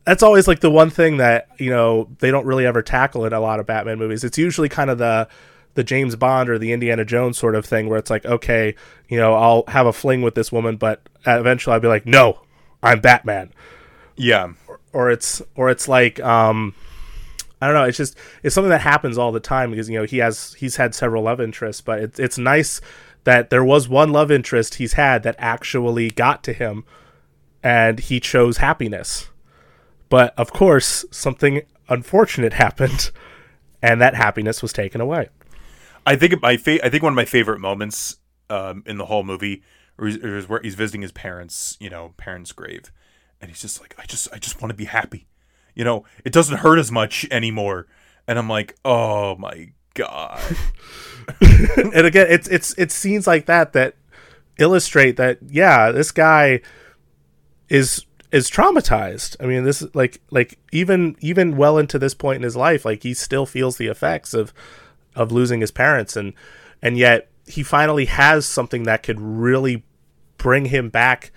[SPEAKER 3] that's always like the one thing that you know they don't really ever tackle in a lot of Batman movies. It's usually kind of the the James Bond or the Indiana Jones sort of thing where it's like, okay, you know, I'll have a fling with this woman, but eventually I'll be like, no, I'm Batman.
[SPEAKER 4] Yeah,
[SPEAKER 3] Or it's or it's like, um, I don't know. It's just it's something that happens all the time because you know he has he's had several love interests, but it's it's nice that there was one love interest he's had that actually got to him, and he chose happiness. But of course, something unfortunate happened, and that happiness was taken away.
[SPEAKER 4] I think my fa- I think one of my favorite moments um, in the whole movie is, where he's visiting his parents, you know, parents' grave, and he's just like, I just I just want to be happy, you know, it doesn't hurt as much anymore, and I'm like, oh my god,
[SPEAKER 3] and again, it's it's it's scenes like that that illustrate that yeah, this guy is is traumatized. I mean, this is like like even even well into this point in his life, like he still feels the effects of of losing his parents, and and yet he finally has something that could really bring him back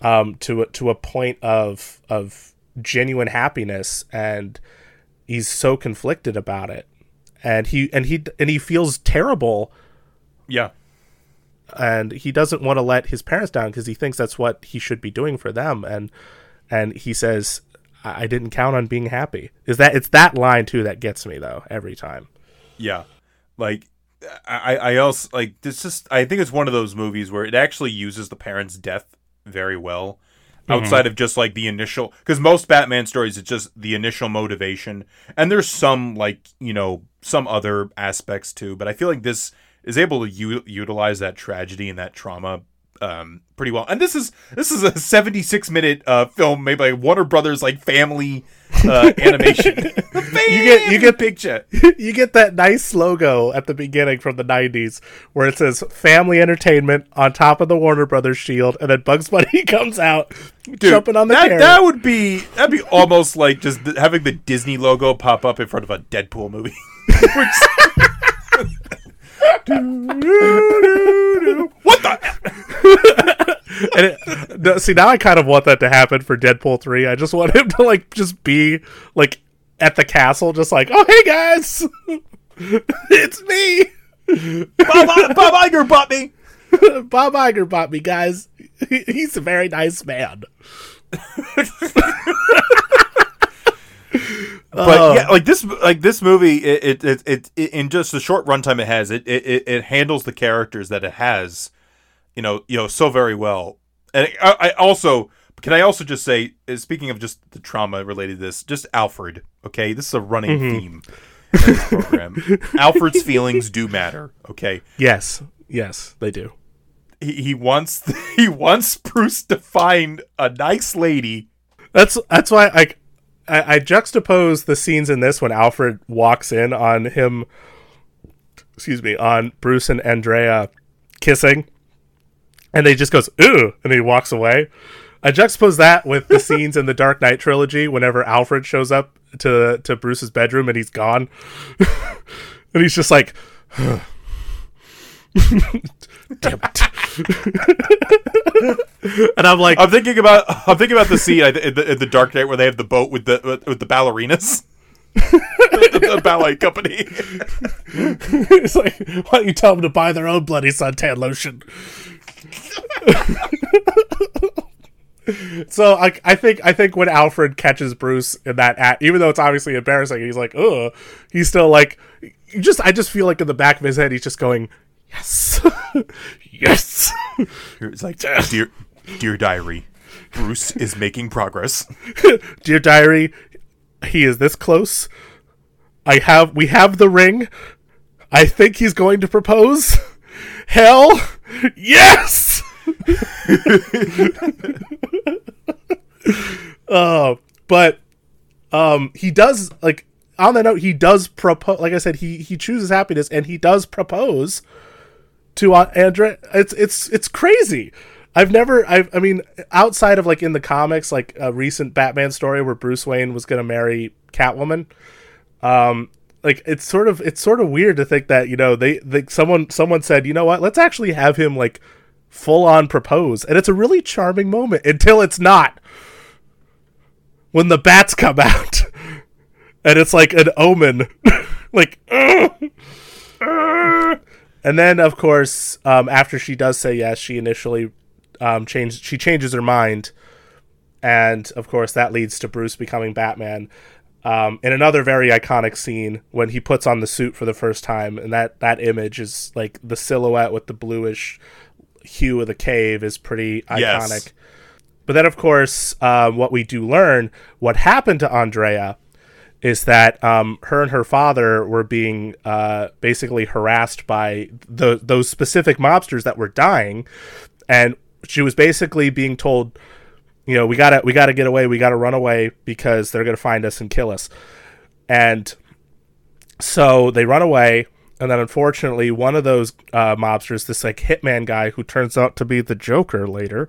[SPEAKER 3] um, to a, to a point of of genuine happiness, and he's so conflicted about it, and he and he and he feels terrible
[SPEAKER 4] yeah,
[SPEAKER 3] and he doesn't want to let his parents down because he thinks that's what he should be doing for them and and he says I-, I didn't count on being happy. Is that it's that line too that gets me though every time.
[SPEAKER 4] Yeah, like. I, I also like this just I think it's one of those movies where it actually uses the parents' death very well mm-hmm. outside of just like the initial because most batman stories it's just the initial motivation and there's some like you know some other aspects too but i feel like this is able to u- utilize that tragedy and that trauma um, pretty well. And this is this is a 76 minute uh, film made by Warner Brothers like family uh, animation.
[SPEAKER 3] You get you get
[SPEAKER 4] picture.
[SPEAKER 3] you get that nice logo at the beginning from the 90s where it says family entertainment on top of the Warner Brothers shield and then Bugs Bunny comes out jumping on the
[SPEAKER 4] that,
[SPEAKER 3] carrot.
[SPEAKER 4] that would be that'd be almost like just having the Disney logo pop up in front of a Deadpool movie. What the?
[SPEAKER 3] And it, see now I kind of want that to happen for Deadpool 3. I just want him to like just be like at the castle just like, "Oh, hey guys. it's me.
[SPEAKER 4] Bob, Bob Iger bought me.
[SPEAKER 3] Bob Iger bought me, guys. He, he's a very nice man."
[SPEAKER 4] But
[SPEAKER 3] Oh.
[SPEAKER 4] yeah, like this, like this movie, it, it, it, it, in just the short runtime it has, it, it, it- handles the characters that it has, you know, you know, so very well. And I, I also can I also just say, uh, speaking of just the trauma related to this, just Alfred. Okay, this is a running theme in this program. Alfred's feelings do matter. Okay,
[SPEAKER 3] Yes. Yes, they do.
[SPEAKER 4] he, he wants he wants Bruce to find a nice lady.
[SPEAKER 3] That's that's why I, I I juxtapose the scenes in this when Alfred walks in on him. Excuse me, on Bruce and Andrea kissing, and he just goes ooh, and he walks away. I juxtapose that with the scenes in the Dark Knight trilogy whenever Alfred shows up to to Bruce's bedroom and he's gone, and he's just like. Damn it. and I'm like,
[SPEAKER 4] I'm thinking about I'm thinking about the scene in the, in the Dark Knight where they have the boat with the with, with the ballerinas. the, the ballet company.
[SPEAKER 3] it's like, why don't you tell them to buy their own bloody suntan lotion? so I, I think I think when Alfred catches Bruce in that act, even though it's obviously embarrassing, he's like, ugh, he's still like, you just I just feel like in the back of his head, he's just going, yes, yes,
[SPEAKER 4] It's like dear dear diary, Bruce is making progress.
[SPEAKER 3] dear diary, he is this close. I have we have the ring. I think he's going to propose. Hell, yes. uh, but um, he does like on that note he does propose. Like I said, he he chooses happiness and he does propose to uh, Andrea. It's it's it's crazy. I've never. I've. I mean, outside of like in the comics, like a recent Batman story where Bruce Wayne was going to marry Catwoman. Um, like it's sort of it's sort of weird to think that you know they, they someone someone said you know what let's actually have him like full on propose and it's a really charming moment until it's not when the bats come out and it's like an omen like "Ugh, ugh." And then of course um, after she does say yes she initially um, changed she changes her mind. And of course that leads to bruce becoming batman um, in another very iconic scene when he puts on the suit for the first time. And that that image is like the silhouette with the bluish hue of the cave is pretty iconic.
[SPEAKER 4] Yes.
[SPEAKER 3] but then, of course, um, what we do learn, what happened to Andrea, is that um, her and her father were being uh, basically harassed by the, those specific mobsters that were dying, and she was basically being told, you know, we gotta we gotta get away, we gotta run away because they're gonna find us and kill us, and so they run away. And then, unfortunately, one of those uh, mobsters, this like hitman guy who turns out to be the Joker later,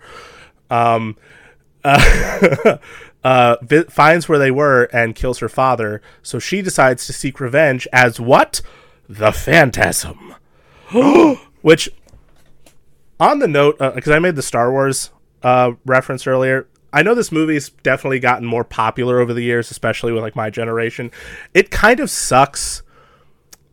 [SPEAKER 3] um, uh, uh, vi- finds where they were and kills her father. So she decides to seek revenge as what? The Phantasm. Which, on the note, because I made the Star Wars uh, reference earlier, I know this movie's definitely gotten more popular over the years, especially with like my generation. It kind of sucks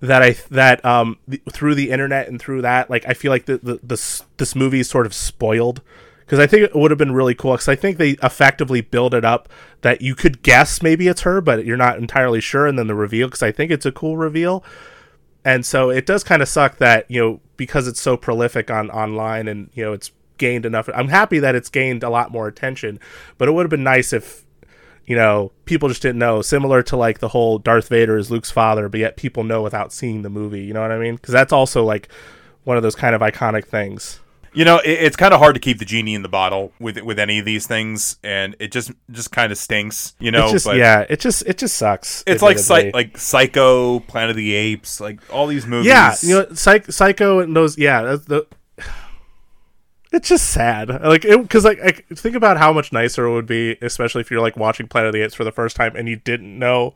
[SPEAKER 3] that I that um th- through the internet and through that like I feel like the, the this this movie is sort of spoiled because I think it would have been really cool because I think they effectively build it up that you could guess maybe it's her but you're not entirely sure and then the reveal because I think it's a cool reveal and so it does kind of suck that you know because it's so prolific on online and you know it's gained enough I'm happy that it's gained a lot more attention but it would have been nice if you know, people just didn't know. Similar to like the whole Darth Vader is Luke's father, but yet people know without seeing the movie. You know what I mean? Because that's also like one of those kind of iconic things.
[SPEAKER 4] You know, it, it's kind of hard to keep the genie in the bottle with with any of these things, and it just just kind of stinks. You know,
[SPEAKER 3] It's just yeah, it just it just sucks.
[SPEAKER 4] it's like psych, like Psycho, Planet of the Apes, like all these movies.
[SPEAKER 3] yeah, you know, Psych- Psycho and those. Yeah, that's the. It's just sad, like because like I think about how much nicer it would be, especially if you're like watching Planet of the Apes for the first time and you didn't know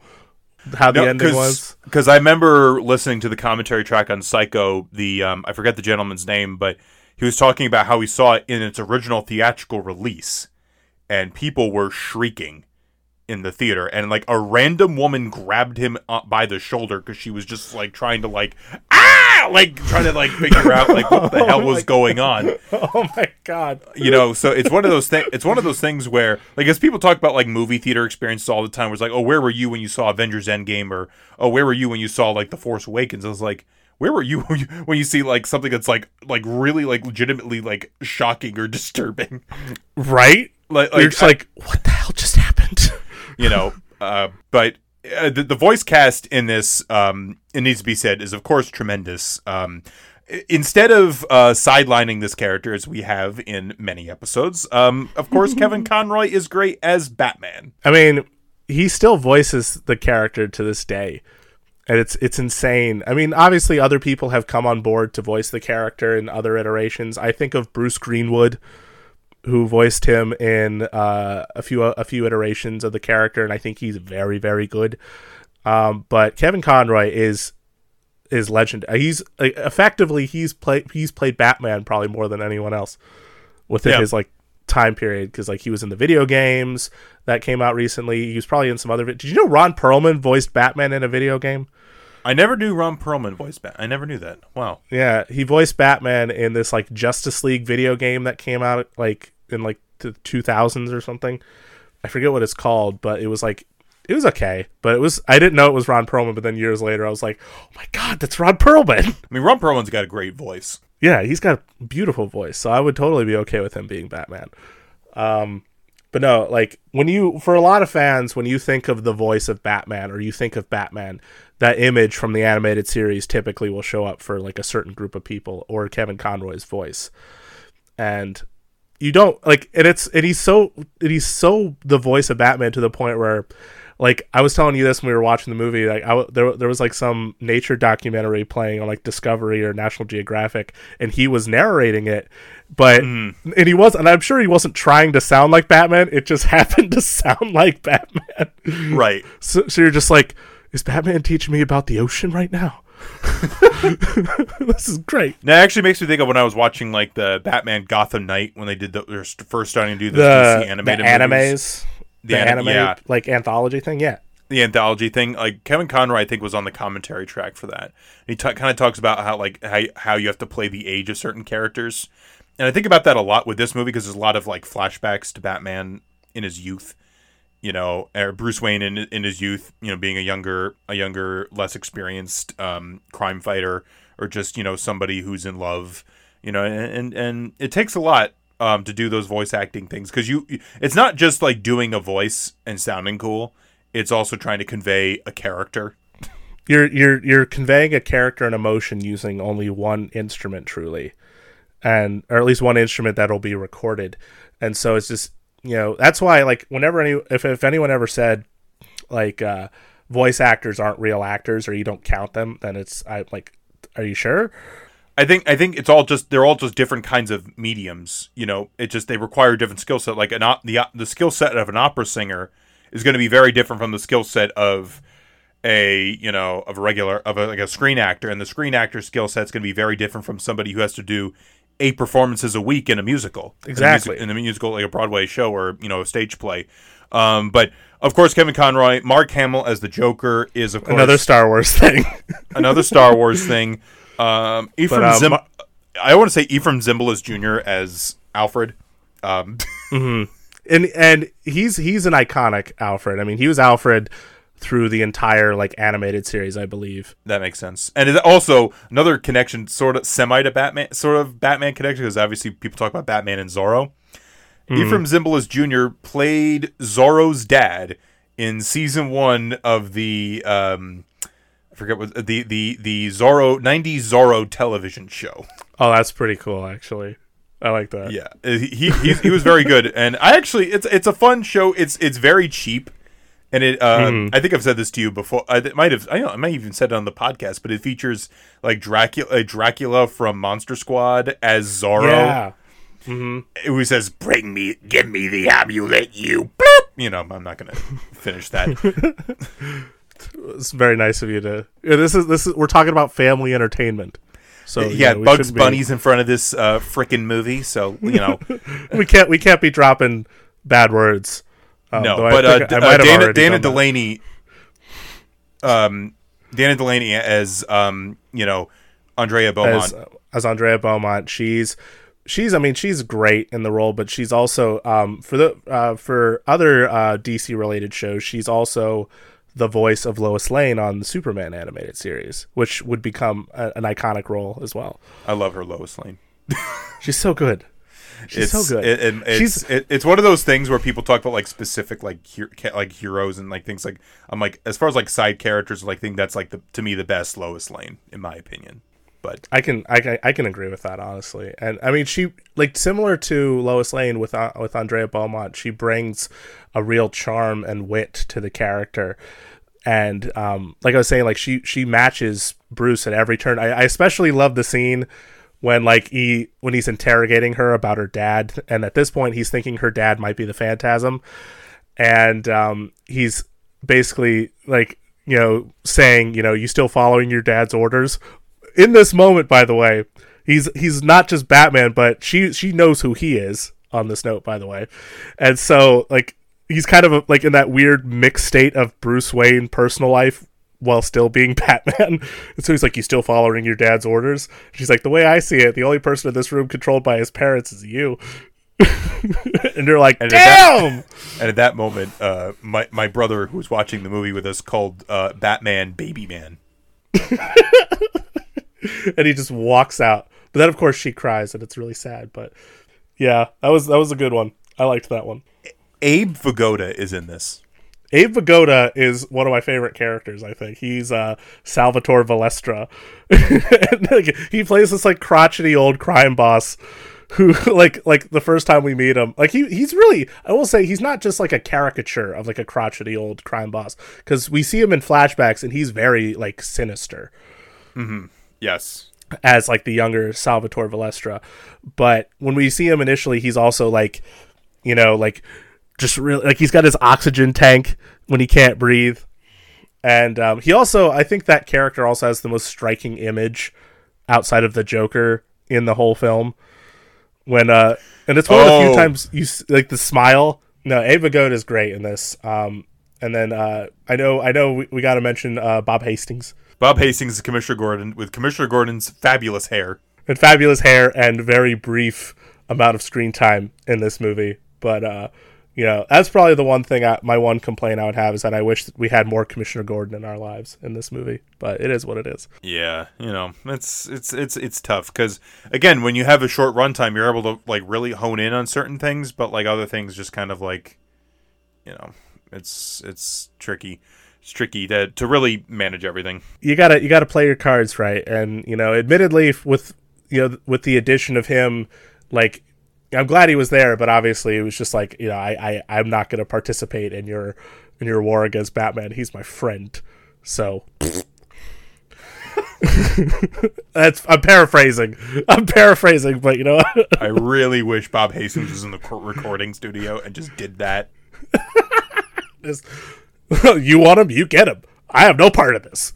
[SPEAKER 3] how the ending was.
[SPEAKER 4] because I remember listening to the commentary track on Psycho. The um, I forget the gentleman's name, but he was talking about how he saw it in its original theatrical release, and people were shrieking in the theater, and like a random woman grabbed him up by the shoulder because she was just like trying to like ah! like trying to like figure out like what the hell was going on.
[SPEAKER 3] Oh my god!
[SPEAKER 4] you know so it's one of those things it's one of those things where like as people talk about like movie theater experiences all the time where it's like oh where were you when you saw avengers endgame? or oh where were you when you saw like the force awakens? I was like where were you when you, see like something that's like like really like legitimately like shocking or disturbing
[SPEAKER 3] Right?
[SPEAKER 4] like,
[SPEAKER 3] You're just
[SPEAKER 4] I-
[SPEAKER 3] like, what the hell just happened?
[SPEAKER 4] you know uh but uh, the, the voice cast in this um it needs to be said is of course tremendous um instead of uh sidelining this character as we have in many episodes um of course kevin conroy is great as batman
[SPEAKER 3] I mean, he still voices the character to this day. And it's it's insane. I mean, obviously other people have come on board to voice the character in other iterations. I think of Bruce Greenwood who voiced him in uh, a few a few iterations of the character and I think he's very very good. Um, but Kevin Conroy is is legend. uh, He's like, effectively he's played he's played Batman probably more than anyone else within
[SPEAKER 4] Yeah.
[SPEAKER 3] his like time period because like he was in the video games that came out recently. He was probably in some other. Did you know Ron Perlman voiced Batman in a video game?
[SPEAKER 4] I never knew ron perlman voiced bat i never knew that wow
[SPEAKER 3] Yeah, he voiced Batman in this like Justice League video game that came out like in like the 2000s or something. I forget what it's called, but it was like it was okay, but it was I didn't know it was Ron Perlman, but then years later I was like, "Oh my god, that's Ron Perlman."
[SPEAKER 4] i mean ron perlman's got a great voice
[SPEAKER 3] yeah, he's got a beautiful voice, so I would totally be okay with him being Batman. Um but no, like when you for a lot of fans when you think of the voice of Batman or you think of Batman, that image from the animated series typically will show up for like a certain group of people or Kevin Conroy's voice. And you don't like and it's and he's so and he's so the voice of Batman to the point where like I was telling you this when we were watching the movie like I, there there was like some nature documentary playing on like Discovery or National Geographic and he was narrating it but mm-hmm. and he was and I'm sure he wasn't trying to sound like Batman. It just happened to sound like Batman.
[SPEAKER 4] Right.
[SPEAKER 3] So, so you're just like is Batman teaching me about the ocean right now? This is great.
[SPEAKER 4] That actually makes me think of when I was watching like the Batman Gotham Knight when they did the they're first starting to do the,
[SPEAKER 3] the,
[SPEAKER 4] DC
[SPEAKER 3] the
[SPEAKER 4] animated
[SPEAKER 3] animes?
[SPEAKER 4] movies.
[SPEAKER 3] the,
[SPEAKER 4] The anim-
[SPEAKER 3] anime
[SPEAKER 4] yeah.
[SPEAKER 3] like anthology thing? Yeah.
[SPEAKER 4] The anthology thing. Like Kevin Conroy, I think was on the commentary track for that. He t- kind of talks about how like how how you have to play the age of certain characters, and I think about that a lot with this movie because there's a lot of like flashbacks to Batman in his youth. You know, or Bruce Wayne in in his youth. You know, being a younger a younger, less experienced um, crime fighter, or just you know somebody who's in love. You know, and and, and it takes a lot um, to do those voice acting things because you it's not just like doing a voice and sounding cool it's also trying to convey a character
[SPEAKER 3] you're you're you're conveying a character and emotion using only one instrument truly and or at least one instrument that'll be recorded. And so it's just you know that's why like whenever any if, if anyone ever said like uh voice actors aren't real actors or you don't count them then it's i like are you sure?
[SPEAKER 4] I think i think it's all just they're all just different kinds of mediums you know? It just they require different skill set. Like an op- the the skill set of an opera singer is going to be very different from the skill set of a you know of a regular of a, like a screen actor. And the screen actor skill set is going to be very different from somebody who has to do eight performances a week in a musical in a
[SPEAKER 3] Exactly.
[SPEAKER 4] music- in a musical like a broadway show or you know a stage play um, but of course kevin conroy mark hamill as the joker is of course
[SPEAKER 3] another star wars thing
[SPEAKER 4] another Star Wars thing. Um, Efrem
[SPEAKER 3] But, uh,
[SPEAKER 4] Zim- I want to say Efrem Zimbalist Jr. as Alfred. Um,
[SPEAKER 3] and and he's he's an iconic alfred i mean he was alfred through the entire like animated series i believe
[SPEAKER 4] that makes sense, and also another connection, sort of semi to Batman, sort of Batman connection, because obviously people talk about Batman and Zorro. Efrem Zimbalist Jr. played Zorro's dad in season one of the um, I forget what the the the Zorro '90s Zorro television show.
[SPEAKER 3] oh that's pretty cool actually I like that.
[SPEAKER 4] Yeah, he he, he was very good, and I actually it's it's a fun show. It's it's very cheap, and it uh,
[SPEAKER 3] Hmm.
[SPEAKER 4] I think I've said this to you before. I it might have I, know, I might even said it on the podcast, but it features like Dracula uh, Dracula from Monster Squad as Zorro.
[SPEAKER 3] Yeah.
[SPEAKER 4] who says, "Bring me, give me the amulet, you." Bloop! You know, I'm not gonna finish that.
[SPEAKER 3] It's very nice of you to. Yeah, this is this is we're talking about family entertainment. So you
[SPEAKER 4] yeah,
[SPEAKER 3] know,
[SPEAKER 4] Bugs
[SPEAKER 3] shouldn't be-
[SPEAKER 4] Bunny's in front of this uh, freaking movie, so you know,
[SPEAKER 3] we can't we can't be dropping bad words. Um,
[SPEAKER 4] no.
[SPEAKER 3] I
[SPEAKER 4] But uh, uh, Dana, Dana. Delany, um, Dana Delany as um, you know, Andrea Beaumont.
[SPEAKER 3] as as Andrea Beaumont. She's she's I mean she's great in the role, but she's also um for the uh for other uh DC related shows, she's also the voice of Lois Lane on the Superman animated series, which would become a, an iconic role as well.
[SPEAKER 4] I love her Lois Lane.
[SPEAKER 3] She's so good. She's
[SPEAKER 4] it's
[SPEAKER 3] so good.
[SPEAKER 4] It, and it's
[SPEAKER 3] She's-
[SPEAKER 4] it, it's one of those things where people talk about like specific like like heroes and like things like I'm like as far as like side characters, like think that's like the to me the best Lois Lane in my opinion. But
[SPEAKER 3] I can I can I can agree with that honestly, and I mean she like similar to Lois Lane with uh, with Andrea Beaumont, she brings a real charm and wit to the character, and um like I was saying, like she she matches Bruce at every turn. I, I especially love the scene when like he when he's interrogating her about her dad, and at this point he's thinking her dad might be the Phantasm, and um he's basically like you know saying you know you still following your dad's orders? In this moment, by the way, he's he's not just Batman, but she she knows who he is on this note, by the way, and so like he's kind of like in that weird mixed state of Bruce Wayne personal life while still being Batman. And so he's like, "You still following your dad's orders?" She's like, "The way I see it, the only person in this room controlled by his parents is you." and they're like,
[SPEAKER 4] And at that-
[SPEAKER 3] "Damn!"
[SPEAKER 4] and at that moment, uh, my my brother who was watching the movie with us called uh, Batman Baby Man.
[SPEAKER 3] and he just walks out. But then, of course, she cries, and it's really sad. But yeah, that was that was a good one. I liked that one.
[SPEAKER 4] Abe Vigoda is in this.
[SPEAKER 3] Abe Vigoda is one of my favorite characters. I think he's uh, Salvatore Valestra. And, like, he plays this like crotchety old crime boss who, like, like the first time we meet him, like he he's really. I will say he's not just like a caricature of like a crotchety old crime boss because we see him in flashbacks and he's very like sinister
[SPEAKER 4] Yes.
[SPEAKER 3] as like the younger Salvatore Valestra. But when we see him initially, he's also like, you know, like just really like he's got his oxygen tank when he can't breathe. And um, he also, I think that character also has the most striking image outside of the Joker in the whole film. When uh, and it's one of the
[SPEAKER 4] Oh.
[SPEAKER 3] few times you like the smile. No, Abe Vigoda is great in this. Um, and then uh, I know, I know, we, we got to mention uh, Bob Hastings.
[SPEAKER 4] Bob Hastings is Commissioner Gordon with Commissioner Gordon's fabulous hair.
[SPEAKER 3] and fabulous hair and very brief amount of screen time in this movie. But uh, you know, that's probably the one thing. I, my one complaint I would have is that I wish we had more Commissioner Gordon in our lives in this movie. But it is what it is.
[SPEAKER 4] Yeah, you know, it's it's it's it's tough because again, when you have a short runtime, you're able to like really hone in on certain things, but like other things, just kind of like, you know, it's it's tricky. It's tricky to to really manage everything.
[SPEAKER 3] You gotta you gotta play your cards right. And you know, admittedly, with you know, with the addition of him, like. I'm glad he was there, but obviously it was just like you know I, I I'm not going to participate in your in your war against Batman. He's my friend, so that's I'm paraphrasing. I'm paraphrasing, but you know
[SPEAKER 4] I really wish Bob Hastings was in the recording studio and just did that.
[SPEAKER 3] Just- you want him, you get him. I have no part of this.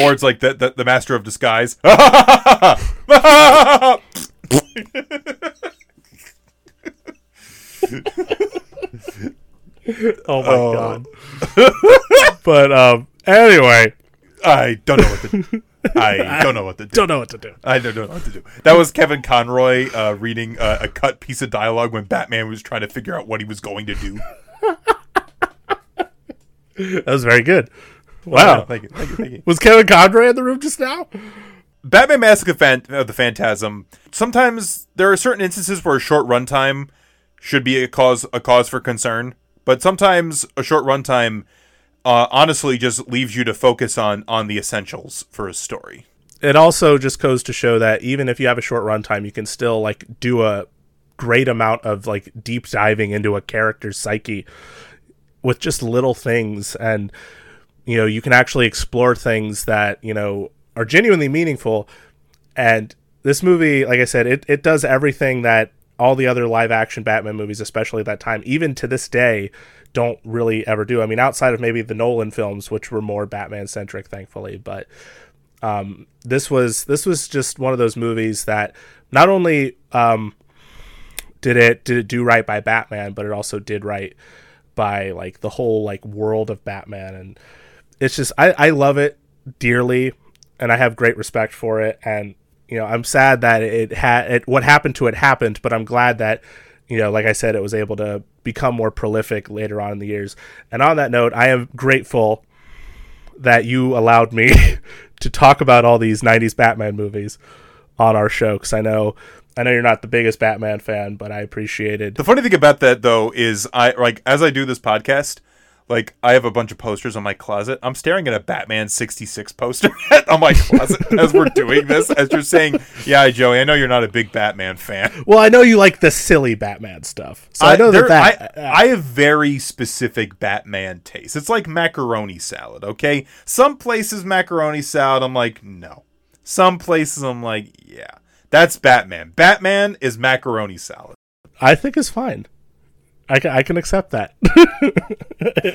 [SPEAKER 4] Or it's like the the, the Master of Disguise.
[SPEAKER 3] Oh my god. but um anyway,
[SPEAKER 4] I don't know what to. do. I don't know what to do.
[SPEAKER 3] don't know what to do.
[SPEAKER 4] I don't know what to do. That was Kevin Conroy uh, reading uh, a cut piece of dialogue when Batman was trying to figure out what he was going to do.
[SPEAKER 3] That was very good. Wow.
[SPEAKER 4] Thank you, thank you, thank you.
[SPEAKER 3] Was Kevin Conroy in the room just now?
[SPEAKER 4] Batman Mask of, Fan- of the Phantasm. Sometimes there are certain instances where a short runtime should be a cause a cause for concern, but sometimes a short runtime uh, honestly just leaves you to focus on on the essentials for a story.
[SPEAKER 3] it also just goes to show that even if you have a short runtime, you can still like do a great amount of like deep diving into a character's psyche with just little things and you know you can actually explore things that you know are genuinely meaningful. And this movie like i said it, it does everything that all the other live action batman movies especially at that time even to this day don't really ever do. I mean outside of maybe the nolan films which were more batman centric thankfully but um, this was this was just one of those movies that not only um, did it did it do right by batman but it also did right by like the whole like world of batman. And it's just I, I love it dearly and I have great respect for it and you know I'm sad that it had it what happened to it happened but I'm glad that you know like I said it was able to become more prolific later on in the years. And on that note I am grateful that you allowed me to talk about all these 90s Batman movies on our show cuz I know I know you're not the biggest Batman fan but I appreciated
[SPEAKER 4] The funny thing about that though is I like as I do this podcast, like I have a bunch of posters on my closet. I'm staring at a Batman 66 poster on my closet as we're doing this. As you're saying, "Yeah, Joey, I know you're not a big Batman fan."
[SPEAKER 3] well I know you like the silly Batman stuff so I, know
[SPEAKER 4] there-
[SPEAKER 3] that that
[SPEAKER 4] I, uh, I have very specific Batman taste. It's like macaroni salad. Okay, some places macaroni salad, I'm like, no. Some places I'm like, yeah, that's Batman. Batman is macaroni salad.
[SPEAKER 3] I think is fine. I can I can accept that.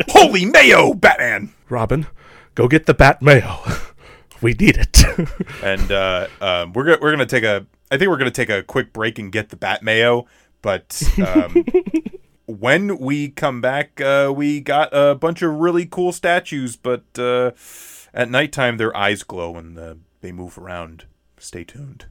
[SPEAKER 4] Holy mayo, Batman!
[SPEAKER 3] Robin, go get the bat mayo. we need it.
[SPEAKER 4] and uh, um, we're gonna we're gonna take a I think we're gonna take a quick break and get the bat mayo. But um, when we come back, uh, we got a bunch of really cool statues. But uh, at nighttime, their eyes glow and uh, they move around. Stay tuned.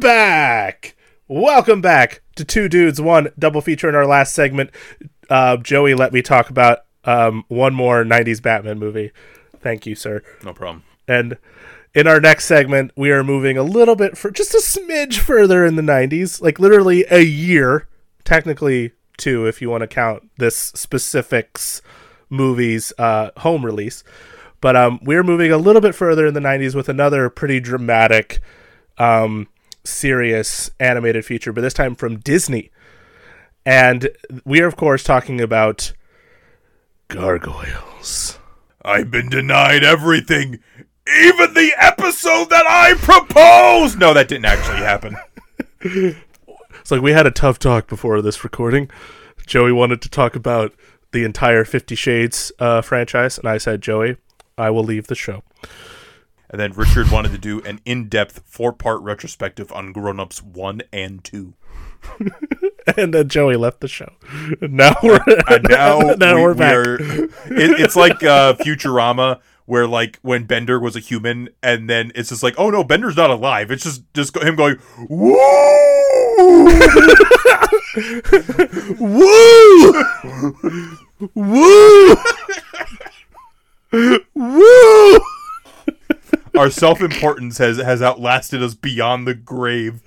[SPEAKER 3] Back. Welcome back to Two Dudes, One Double Feature in our last segment. Uh, Joey let me talk about um, one more 90s Batman movie. Thank you, sir.
[SPEAKER 4] No problem.
[SPEAKER 3] And in our next segment, we are moving a little bit for just a smidge further in the 90s, like literally a year, technically two if you want to count this specifics movie's uh, home release. But um, we're moving a little bit further in the 90s with another pretty dramatic, um, serious animated feature, but this time from Disney. And we are, of course, talking about Gargoyles.
[SPEAKER 4] I've been denied everything, even the episode that I proposed. No, that didn't actually happen.
[SPEAKER 3] It's like we had a tough talk before this recording. Joey wanted to talk about the entire Fifty Shades uh, franchise, and I said, Joey, I will leave the show.
[SPEAKER 4] And then Richard wanted to do an in-depth four-part retrospective on Grown Ups One and Two.
[SPEAKER 3] And then Joey left the show. Now we're
[SPEAKER 4] And now,
[SPEAKER 3] now
[SPEAKER 4] we,
[SPEAKER 3] we're back.
[SPEAKER 4] are it, it's like uh, Futurama, where like when Bender was a human, and then it's just like, oh no, Bender's not alive. It's just just him going, woo,
[SPEAKER 3] Woo! Woo! Woo!
[SPEAKER 4] Our self-importance has has outlasted us beyond the grave.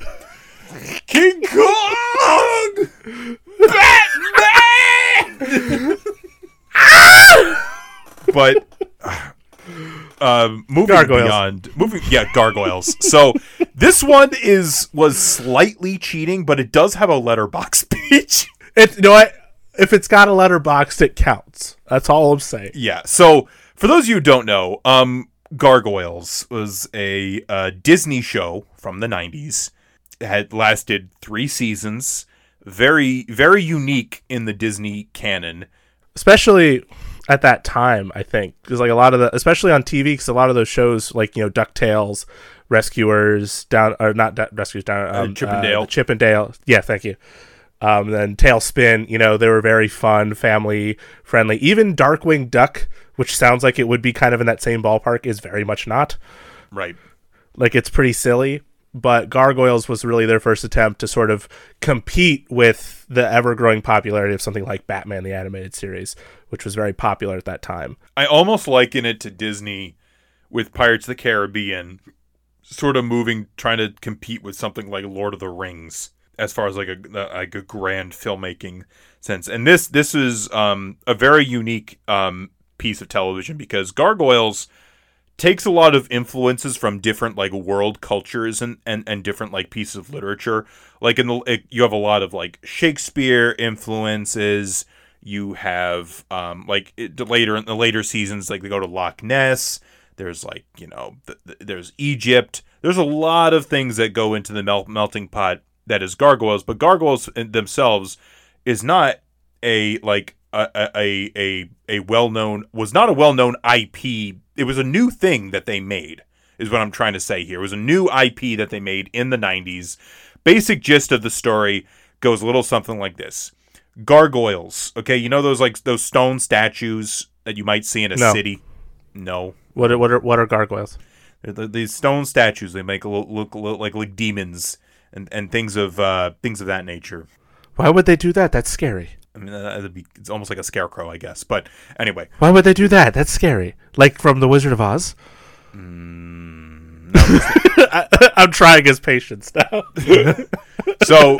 [SPEAKER 4] King Kong, Batman. but um, moving
[SPEAKER 3] Gargoyles.
[SPEAKER 4] beyond moving, yeah, gargoyles. so this one is was slightly cheating, but it does have a Letterboxd page.
[SPEAKER 3] It, you know what? If it's got a Letterboxd, it counts. That's all I'm saying.
[SPEAKER 4] Yeah. So for those of you who don't know, um, Gargoyles was a uh, Disney show from the 90s. It had lasted three seasons. Very, very unique in the Disney canon.
[SPEAKER 3] especially at that time i think because like a lot of the especially on tv because a lot of those shows like you know ducktales rescuers down or not rescuers down um,
[SPEAKER 4] Chip 'n Dale.
[SPEAKER 3] uh, chip and dale yeah thank you um, then TaleSpin you know they were very fun family friendly even darkwing duck which sounds like it would be kind of in that same ballpark is very much not
[SPEAKER 4] Right.
[SPEAKER 3] like it's pretty silly but gargoyles was really their first attempt to sort of compete with the ever-growing popularity of something like batman the animated series which was very popular at that time
[SPEAKER 4] I almost liken it to Disney with Pirates of the Caribbean, sort of moving, trying to compete with something like Lord of the Rings, as far as like a like a grand filmmaking sense. And this this is um, a very unique um, piece of television because Gargoyles takes a lot of influences from different like world cultures and and, and different like pieces of literature. Like in the it, you have a lot of like Shakespeare influences. You have um like it, later in the later seasons like they go to Loch Ness. There's like you know th- th- there's Egypt. There's a lot of things that go into the mel- melting pot that is gargoyles, but gargoyles themselves is not a like a a a, a well known was not a well known IP. It was a new thing that they made. Is what I'm trying to say here. It was a new IP that they made in the 90s. Basic gist of the story goes a little something like this: Gargoyles. Okay, you know those like those stone statues that you might see in a
[SPEAKER 3] No.
[SPEAKER 4] city. No,
[SPEAKER 3] what are, what are what are gargoyles
[SPEAKER 4] they're these stone statues. They make look, look, look like like demons and, and things of uh, things of that nature.
[SPEAKER 3] why would they do that that's scary
[SPEAKER 4] I mean, that- that'd be, it's almost like a scarecrow, I guess. But anyway,
[SPEAKER 3] why would they do that? That's scary. Like from the wizard of oz? Mm, I, i'm trying his patience now.
[SPEAKER 4] So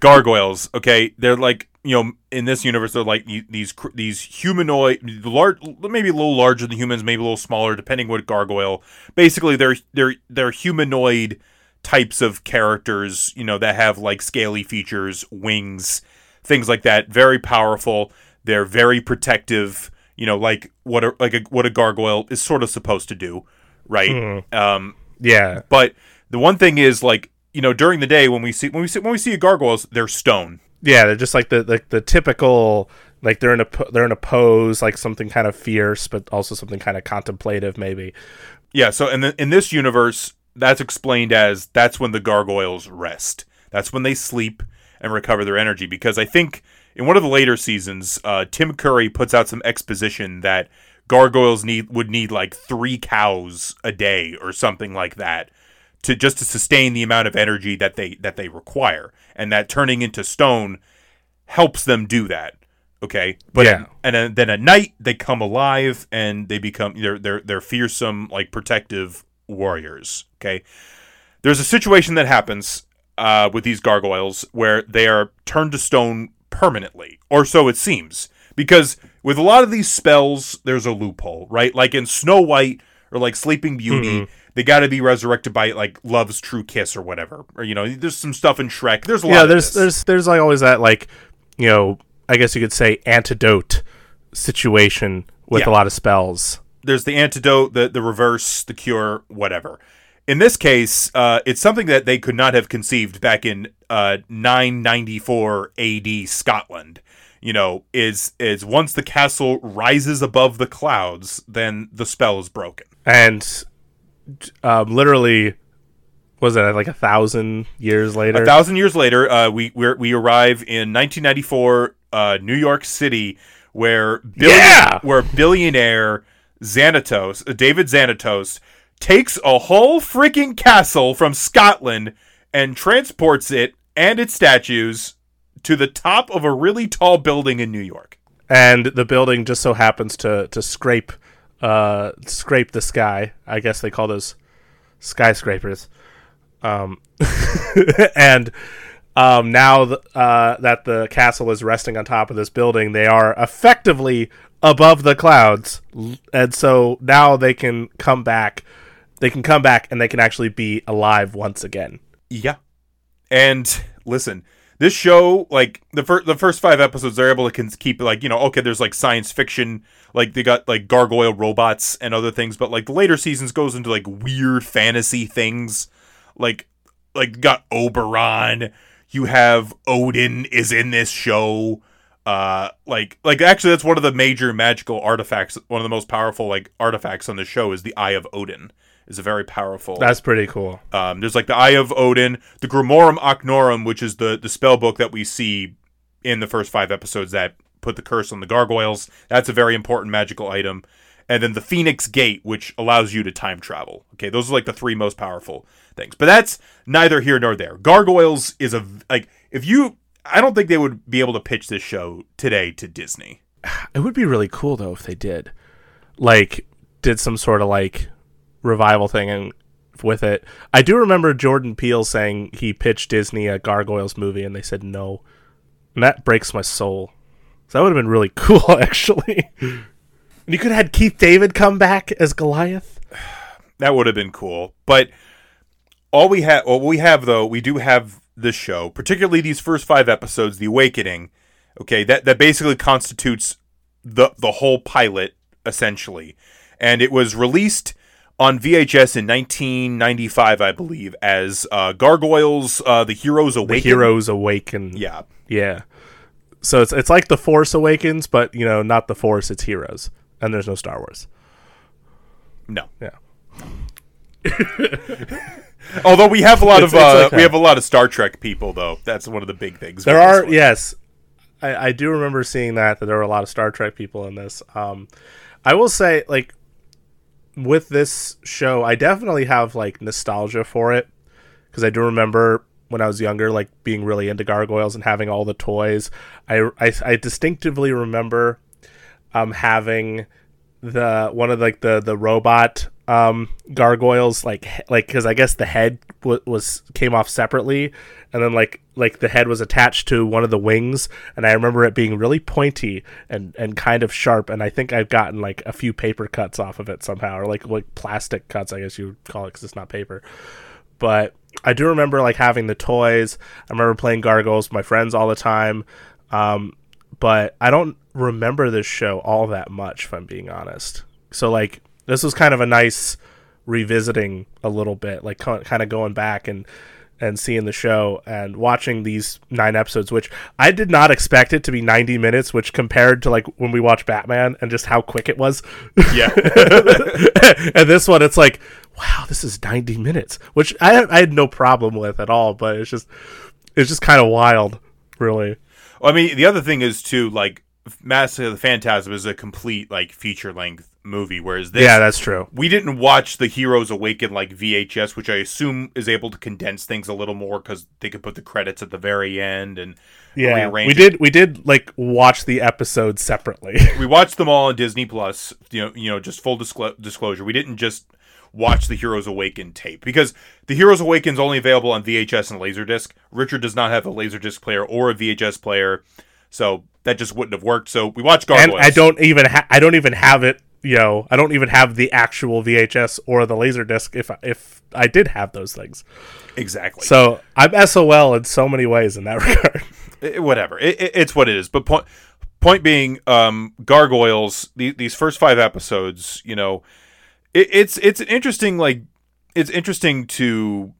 [SPEAKER 4] gargoyles, okay, they're like you know in this universe they're like these these humanoid, large, maybe a little larger than humans, maybe a little smaller, depending what gargoyle. Basically, they're they're they're humanoid types of characters, you know, that have like scaly features, wings, things like that. Very powerful. They're very protective. You know, like what a like a, what a gargoyle is sort of supposed to do, right? Um,
[SPEAKER 3] yeah
[SPEAKER 4] but the one thing is like you know during the day when we see when we see when we see gargoyles, they're stone.
[SPEAKER 3] yeah they're just like the the, the typical like they're in a they're in a pose like something kind of fierce but also something kind of contemplative maybe
[SPEAKER 4] Yeah. So in the, in this universe, that's explained as that's when the gargoyles rest. That's when they sleep and recover their energy. Because I think in one of the later seasons, uh, Tim Curry puts out some exposition that gargoyles need would need like three cows a day or something like that to just to sustain the amount of energy that they that they require, and that turning into stone helps them do that. Okay, but
[SPEAKER 3] Yeah.
[SPEAKER 4] and then, then at night they come alive and they become they're they're they're fearsome like protective warriors. Okay, there's a situation that happens uh, with these gargoyles where they are turned to stone permanently, or so it seems. Because with a lot of these spells, there's a loophole, right? Like in Snow White or like Sleeping Beauty, they got to be resurrected by like Love's true kiss or whatever. Or you know, there's some stuff in Shrek. There's a lot.
[SPEAKER 3] yeah there's there's there's like always that like you know i guess you could say antidote situation with
[SPEAKER 4] Yeah.
[SPEAKER 3] a lot of spells
[SPEAKER 4] there's the antidote, the the reverse, the cure, whatever. In this case, uh, it's something that they could not have conceived back in uh, 994 AD Scotland. You know, is is once the castle rises above the clouds, then the spell is broken.
[SPEAKER 3] and um, literally was it like a thousand years later
[SPEAKER 4] A thousand years later, uh, we we're, we arrive in 1994, uh, New York City, where billion,
[SPEAKER 3] Yeah!
[SPEAKER 4] where billionaire Xanatos, uh, David Xanatos, takes a whole freaking castle from Scotland and transports it and its statues to the top of a really tall building in New York.
[SPEAKER 3] and the building just so happens to to scrape uh scrape the sky. I guess they call those skyscrapers. Um and um now th- uh that the castle is resting on top of this building they are effectively above the clouds. And so now they can come back they can come back and they can actually be alive once again.
[SPEAKER 4] Yeah. And listen, this show like the first the first five episodes they're able to keep like you know okay there's like science fiction like they got like gargoyle robots and other things but like the later seasons goes into like weird fantasy things. Like like got oberon. You have odin is in this show. Uh like like actually that's one of the major magical artifacts one of the most powerful like artifacts on the show is the eye of odin is a very powerful
[SPEAKER 3] That's pretty cool.
[SPEAKER 4] um, there's like the Eye of Odin, the Grimorum Arcanorum, which is the the spell book that we see in the first five episodes that put the curse on the gargoyles. That's a very important magical item. And then the Phoenix Gate, which allows you to time travel. Okay, those are like the three most powerful things. But that's neither here nor there. Gargoyles is a like if you I don't think they would be able to pitch this show today to Disney.
[SPEAKER 3] It would be really cool though if they did, like, did some sort of like revival thing and with it. I do remember Jordan Peele saying he pitched Disney a Gargoyles movie and they said no, and that breaks my soul. So that would have been really cool, actually. and you could have had Keith David come back as Goliath.
[SPEAKER 4] That would have been cool. But all we have, what we have though, we do have this show, particularly these first five episodes, The Awakening. Okay, that that basically constitutes the the whole pilot essentially, and it was released on VHS in 1995, I believe, as uh, Gargoyles: uh, The Heroes
[SPEAKER 3] The
[SPEAKER 4] Awaken.
[SPEAKER 3] heroes awaken.
[SPEAKER 4] Yeah,
[SPEAKER 3] yeah. So it's it's like the Force Awakens, but you know, not the Force. It's heroes, and there's no Star Wars.
[SPEAKER 4] no.
[SPEAKER 3] Yeah.
[SPEAKER 4] Although we have a lot
[SPEAKER 3] It's-
[SPEAKER 4] of uh,
[SPEAKER 3] like
[SPEAKER 4] we have a lot of Star Trek people, though. That's one of the big things.
[SPEAKER 3] There are yes, I, I do remember seeing that that there were a lot of Star Trek people in this. Um, I will say like with this show, I definitely have like nostalgia for it because I do remember when I was younger, like being really into gargoyles and having all the toys. I I, I distinctively remember um having the one of like the the robot um gargoyles like like because i guess the head w- was came off separately and then like like the head was attached to one of the wings and i remember it being really pointy and and kind of sharp and i think i've gotten like a few paper cuts off of it somehow or like like plastic cuts i guess you would call it because it's not paper but I do remember like having the toys. I remember playing Gargoyles with my friends all the time. Um, but I don't remember this show all that much, if I'm being honest. So like this was kind of a nice revisiting a little bit, like kind of going back and and seeing the show and watching these nine episodes, which I did not expect it to be 90 minutes, which compared to like when we watched Batman and just how quick it was.
[SPEAKER 4] Yeah.
[SPEAKER 3] and this one, it's like, wow, this is 90 minutes, which I, I had no problem with at all, but it's just, it's just kind of wild, really.
[SPEAKER 4] Well, I mean, the other thing is too like Mask of the Phantasm is a complete like feature length movie, whereas this
[SPEAKER 3] yeah, that's true.
[SPEAKER 4] we didn't watch the Heroes Awaken like VHS, which I assume is able to condense things a little more because they could put the credits at the very end and
[SPEAKER 3] Yeah,
[SPEAKER 4] rearrange
[SPEAKER 3] we
[SPEAKER 4] it.
[SPEAKER 3] did, we did like watch the episodes separately.
[SPEAKER 4] We watched them all on Disney Plus. You know, you know, just full disclo- disclosure, we didn't just watch the Heroes Awaken tape because the Heroes Awaken is only available on VHS and Laserdisc. Richard does not have a Laserdisc player or a VHS player, so that just wouldn't have worked. So we watched
[SPEAKER 3] and I don't even, ha- I don't even have it. You know, I don't even have the actual VHS or the Laserdisc. If if I did have those things,
[SPEAKER 4] exactly.
[SPEAKER 3] so I'm SOL in so many ways in that regard.
[SPEAKER 4] it, whatever. It, it, it's what it is. But point point being, um, gargoyles. The, these first five episodes, you know, it, it's it's an interesting like it's interesting to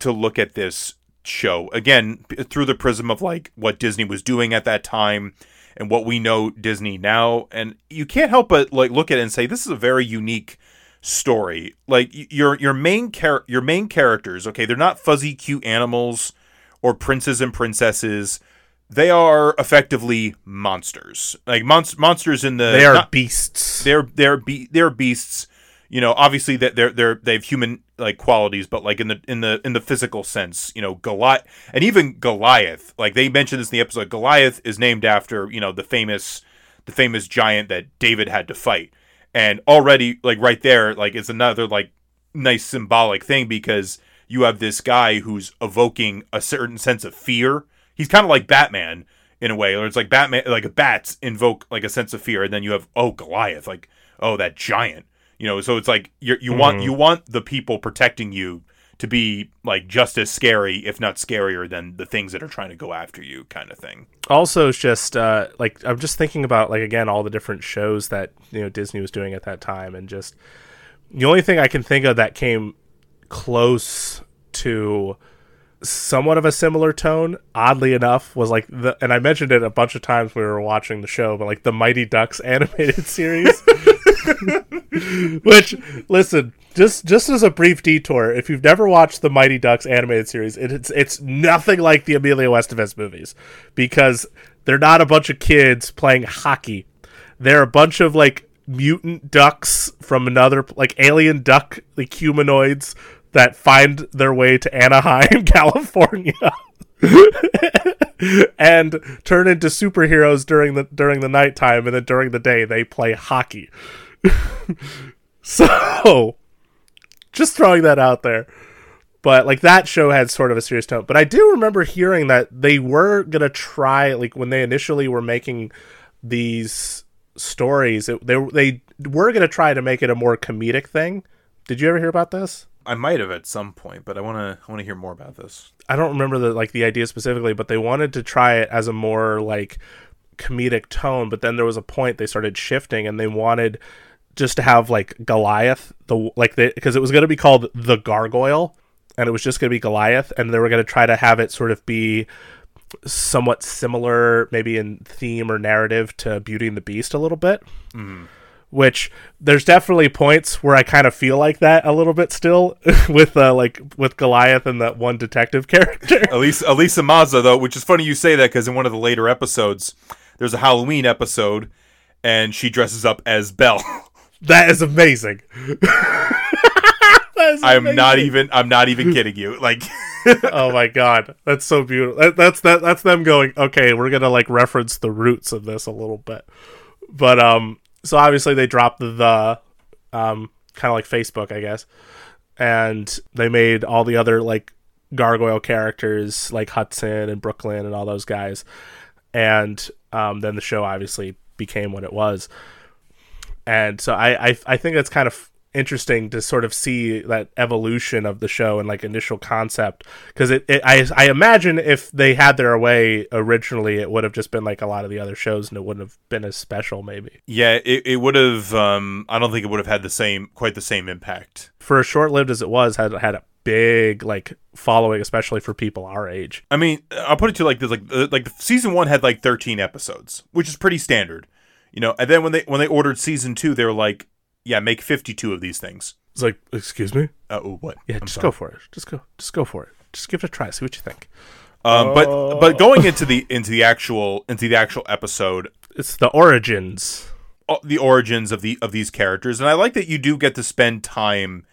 [SPEAKER 4] to look at this show again through the prism of like what Disney was doing at that time and what we know Disney now and you can't help but like look at it and say this is a very unique story. Like your your main char- your main characters okay they're not fuzzy cute animals or princes and princesses. They are effectively monsters. Like monst- monsters in the
[SPEAKER 3] They are
[SPEAKER 4] not-
[SPEAKER 3] beasts.
[SPEAKER 4] they're they're be- they're beasts. You know obviously that they're they're they have human like qualities but like in the in the in the physical sense you know goliath and even goliath like they mentioned this in the episode goliath is named after you know the famous the famous giant that david had to fight. And already like right there like it's another like nice symbolic thing because you have this guy who's evoking a certain sense of fear. He's kind of like batman in a way or it's like batman like bats invoke like a sense of fear and then you have oh goliath like oh that giant you know so it's like you you want you want the people protecting you to be like just as scary, if not scarier, than the things that are trying to go after you, kind of thing.
[SPEAKER 3] also it's just uh like i'm just thinking about like again all the different shows that you know disney was doing at that time and just the only thing i can think of that came close to somewhat of a similar tone oddly enough was like the and i mentioned it a bunch of times when we were watching the show but like the mighty ducks animated series which listen just just as a brief detour if you've never watched the mighty ducks animated series it, it's it's nothing like the emilio estevez movies because they're not a bunch of kids playing hockey. They're a bunch of like mutant ducks from another like alien duck like humanoids that find their way to anaheim california. And turn into superheroes during the during the nighttime and then during the day they play hockey so just throwing that out there but like that show had sort of a serious tone but i do remember hearing that they were gonna try like when they initially were making these stories it, they, they were gonna try to make it a more comedic thing did you ever hear about this
[SPEAKER 4] I might have at some point, but I want to I want to hear more about this.
[SPEAKER 3] I don't remember the like the idea specifically, but they wanted to try it as a more like comedic tone. But then there was a point they started shifting, and they wanted just to have like Goliath, the like the because it was going to be called the Gargoyle, and it was just going to be Goliath, and they were going to try to have it sort of be somewhat similar, maybe in theme or narrative to Beauty and the Beast a little bit. Which there's definitely points where I kind of feel like that a little bit still with uh, like with Goliath and that one detective character.
[SPEAKER 4] Elisa, Elisa Maza, though, which is funny you say that because in one of the later episodes, there's a Halloween episode, and she dresses up as Belle.
[SPEAKER 3] That is amazing.
[SPEAKER 4] I'm not even I'm not even kidding you. Like,
[SPEAKER 3] Oh my god, that's so beautiful. That, that's that. That's them going. Okay, we're gonna like reference the roots of this a little bit, but um. So obviously they dropped the, the um kind of like Facebook, I guess, and they made all the other like gargoyle characters like Hudson and Brooklyn and all those guys, and um then the show obviously became what it was. And so I, I I think that's kind of interesting to sort of see that evolution of the show and like initial concept because it, it I I imagine if they had their way originally it would have just been like a lot of the other shows and it wouldn't have been as special maybe
[SPEAKER 4] yeah, it, it would have. Um, I don't think it would have had the same quite the same impact.
[SPEAKER 3] for as short lived as it was had had a big like following especially for people our age
[SPEAKER 4] I mean, I'll put it to you like this: like uh, like season one had like 13 episodes, which is pretty standard, you know. And then when they when they ordered season two, they were like, "Yeah, make 52 of these things."
[SPEAKER 3] it's like excuse me
[SPEAKER 4] Uh, oh, what?
[SPEAKER 3] yeah
[SPEAKER 4] I'm
[SPEAKER 3] just
[SPEAKER 4] sorry.
[SPEAKER 3] go for it just go just go for it just give it a try see what you think
[SPEAKER 4] Um, but but going into the into the actual into the actual episode,
[SPEAKER 3] it's the origins
[SPEAKER 4] uh, the origins of the of these characters, and I like that you do get to spend time,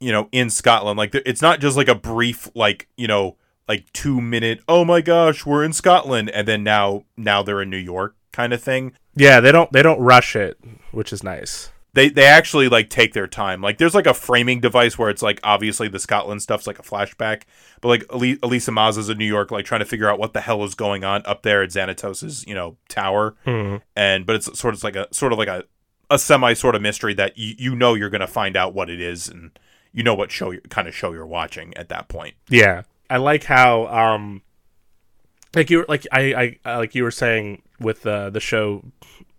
[SPEAKER 4] you know, in Scotland. Like it's not just like a brief like you know like two minute. Oh my gosh, we're in Scotland, and then now now they're in New York kind of thing.
[SPEAKER 3] Yeah they don't they don't rush it which is nice
[SPEAKER 4] They they actually like take their time. Like there's like a framing device where it's like obviously the Scotland stuff's like a flashback, but like Elisa Maza's in New York, like trying to figure out what the hell is going on up there at Xanatos's you know tower. and but it's sort of like a sort of like a a semi sort of mystery that you you know you're gonna find out what it is and you know what show you kind of show you're watching at that point.
[SPEAKER 3] Yeah, I like how um, like you like I I like you were saying with the the show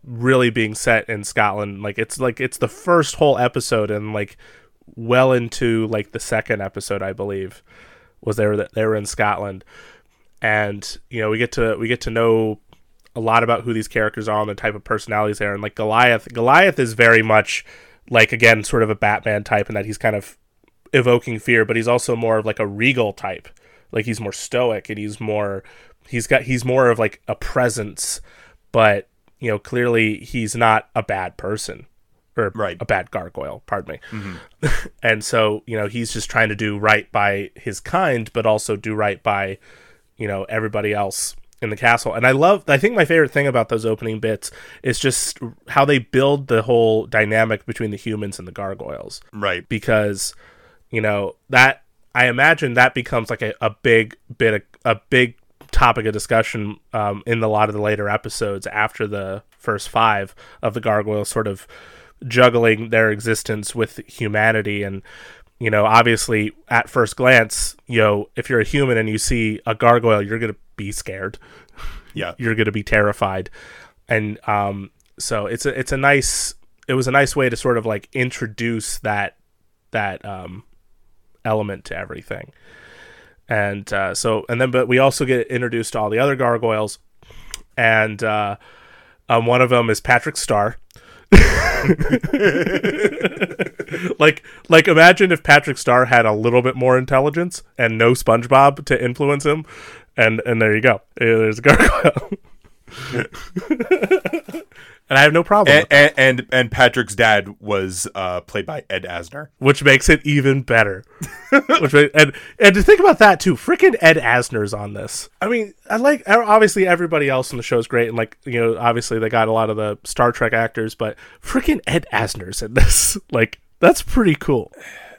[SPEAKER 3] really being set in Scotland. Like it's like it's the first whole episode and like well into like the second episode, I believe, was they were they were in Scotland, and you know we get to we get to know a lot about who these characters are and the type of personalities they are. And like Goliath, Goliath is very much like again sort of a Batman type in that he's kind of evoking fear, but he's also more of like a regal type. Like he's more stoic and he's more he's got he's more of like a presence, but you know, clearly he's not a bad person. Or
[SPEAKER 4] Right.
[SPEAKER 3] a bad gargoyle, pardon me. Mm-hmm. and so, you know, he's just trying to do right by his kind, but also do right by, you know, everybody else in the castle. And I love I think my favorite thing about those opening bits is just how they build the whole dynamic between the humans and the gargoyles
[SPEAKER 4] Right.
[SPEAKER 3] because you know that I imagine that becomes like a, a big bit of, a big topic of discussion um, in a lot of the later episodes after the first five of the gargoyles sort of juggling their existence with humanity and you know, obviously at first glance, you know, if you're a human and you see a gargoyle, you're gonna be scared.
[SPEAKER 4] Yeah.
[SPEAKER 3] You're gonna be terrified, and um, so it's a it's a nice it was a nice way to sort of like introduce that that um element to everything and uh, so and then but we also get introduced to all the other gargoyles. And uh, um, one of them is patrick star like like imagine if patrick star had a little bit more intelligence and no spongebob to influence him. And and there you go. There's a gargoyle and i have no problem with
[SPEAKER 4] And, and and and Patrick's dad was uh, played by Ed Asner.
[SPEAKER 3] which makes it even better. which and and to think about that too, freaking Ed Asner's on this. I mean, I like obviously everybody else in the show is great, and like you know, obviously they got a lot of the Star Trek actors, but freaking Ed Asner's in this. Like that's pretty cool.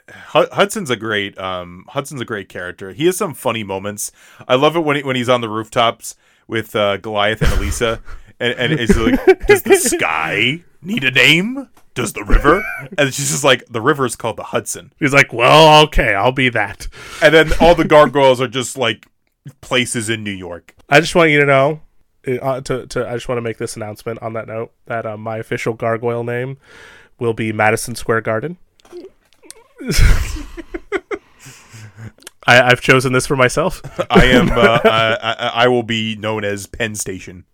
[SPEAKER 4] Hudson's a great um Hudson's a great character. He has some funny moments. I love it when he, when he's on the rooftops with uh, Goliath and Elisa, and, and it's like, does the sky need a name? Does the river? And she's just like, the river is called the Hudson.
[SPEAKER 3] He's like, well, okay, I'll be that.
[SPEAKER 4] And then all the gargoyles are just like places in New York.
[SPEAKER 3] I just want you to know. Uh, to, to I just want to make this announcement on that note that uh, my official gargoyle name will be Madison Square Garden. I, I've chosen this for myself.
[SPEAKER 4] I am. Uh, I, I, I will be known as Penn Station.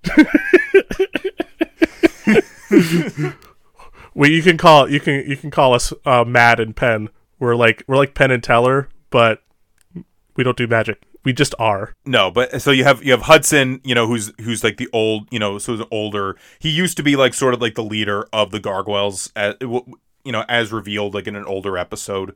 [SPEAKER 3] Well, you can call you can you can call us uh, Mad and Penn. We're like we're like Penn and Teller, but we don't do magic. We just are.
[SPEAKER 4] No, but so you have you have Hudson, you know, who's who's like the old, you know, so he's older. He used to be like sort of like the leader of the gargoyles, as, you know, as revealed like in an older episode,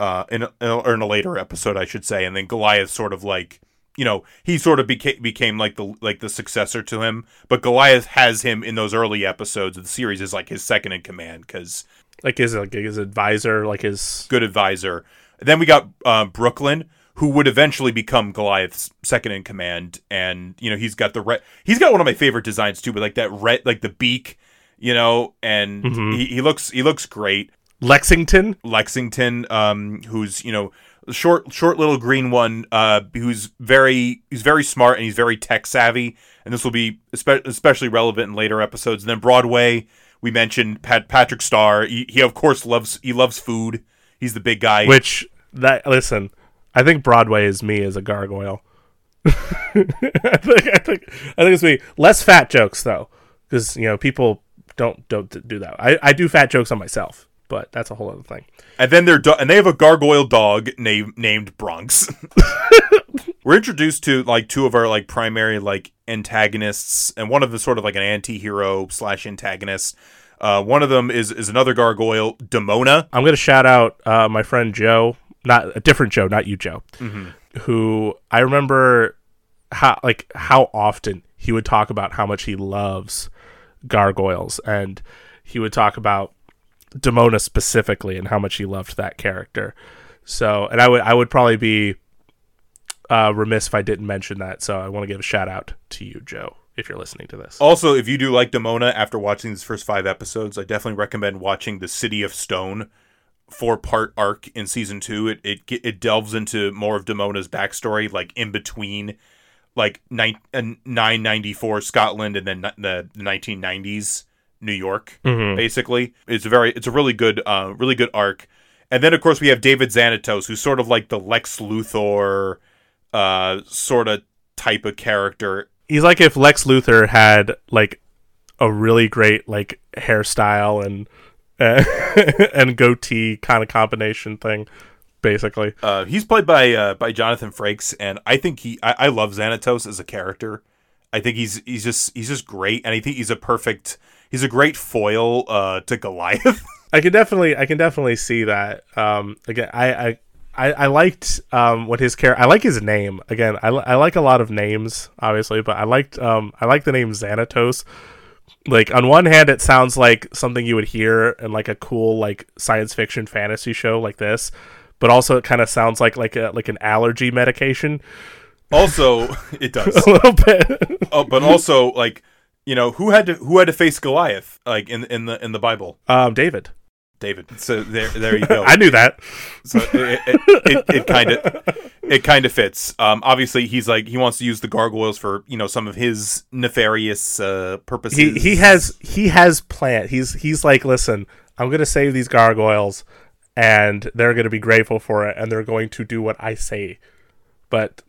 [SPEAKER 4] uh, in a, or in a later episode, I should say. And then Goliath sort of like, you know, he sort of became became like the like the successor to him. But Goliath has him in those early episodes of the series as like his second in command because
[SPEAKER 3] Like his like his advisor, like his
[SPEAKER 4] good advisor. Then we got uh, Brooklyn, who would eventually become Goliath's second in command, and you know he's got the red. He's got one of my favorite designs too, but like that red, like the beak, you know, and he, he looks he looks great.
[SPEAKER 3] Lexington.
[SPEAKER 4] Lexington, um, who's you know short short little green one, uh, who's very he's very smart and he's very tech savvy, and this will be espe- especially relevant in later episodes. And then Broadway, we mentioned Pat- Patrick Star. He, he of course loves he loves food. He's the big guy.
[SPEAKER 3] Which that listen, I think Broadway is me as a gargoyle. I think I think I think it's me. Less fat jokes though, because you know people don't don't do that. I I do fat jokes on myself, but that's a whole other thing.
[SPEAKER 4] And then they're do- and they have a gargoyle dog named named Bronx. We're introduced to like two of our like primary like antagonists, and one of them sort of like an anti-hero slash antagonist. Uh, one of them is is another gargoyle, Demona.
[SPEAKER 3] I'm gonna shout out uh, my friend Joe, not a different Joe, not you, Joe, who I remember how like how often he would talk about how much he loves gargoyles, and he would talk about Demona specifically and how much he loved that character. So, and I would I would probably be uh, remiss if I didn't mention that. So, I want to give a shout out to you, Joe, if you're listening to this.
[SPEAKER 4] Also, if you do like Demona after watching these first five episodes, I definitely recommend watching the City of Stone four part arc in season two. It it it delves into more of Demona's backstory, like in between, like nine nine ninety four Scotland and then the nineteen nineties New York.
[SPEAKER 3] Mhm.
[SPEAKER 4] Basically, it's a very it's a really good uh really good arc. And then of course we have David Xanatos, who's sort of like the Lex Luthor, uh, sort of type of character
[SPEAKER 3] He's like if Lex Luthor had like a really great like hairstyle and and goatee kind of combination thing, basically.
[SPEAKER 4] Uh, he's played by uh, by Jonathan Frakes, and I think he I, I love Xanatos as a character. I think he's he's just he's just great, and I think he's a perfect he's a great foil uh, to Goliath.
[SPEAKER 3] I can definitely I can definitely see that. Um, again, I I. I, I liked um, what his character. I like his name. Again, I, I like a lot of names, obviously, but I liked um, I like the name Xanatos. Like on one hand, it sounds like something you would hear in like a cool like science fiction fantasy show like this, but also it kind of sounds like like a like an allergy medication
[SPEAKER 4] also, it does,
[SPEAKER 3] a little bit.
[SPEAKER 4] oh, but also like you know who had to who had to face Goliath like in in the in the Bible.
[SPEAKER 3] um, David.
[SPEAKER 4] David. So there, there you go.
[SPEAKER 3] I knew that.
[SPEAKER 4] So it it, it, kind of it kind of fits. Um, obviously, he's like he wants to use the gargoyles for you know some of his nefarious uh, purposes.
[SPEAKER 3] He he has he has plan. He's he's like, listen, I'm gonna save these gargoyles, and they're gonna be grateful for it, and they're going to do what I say. But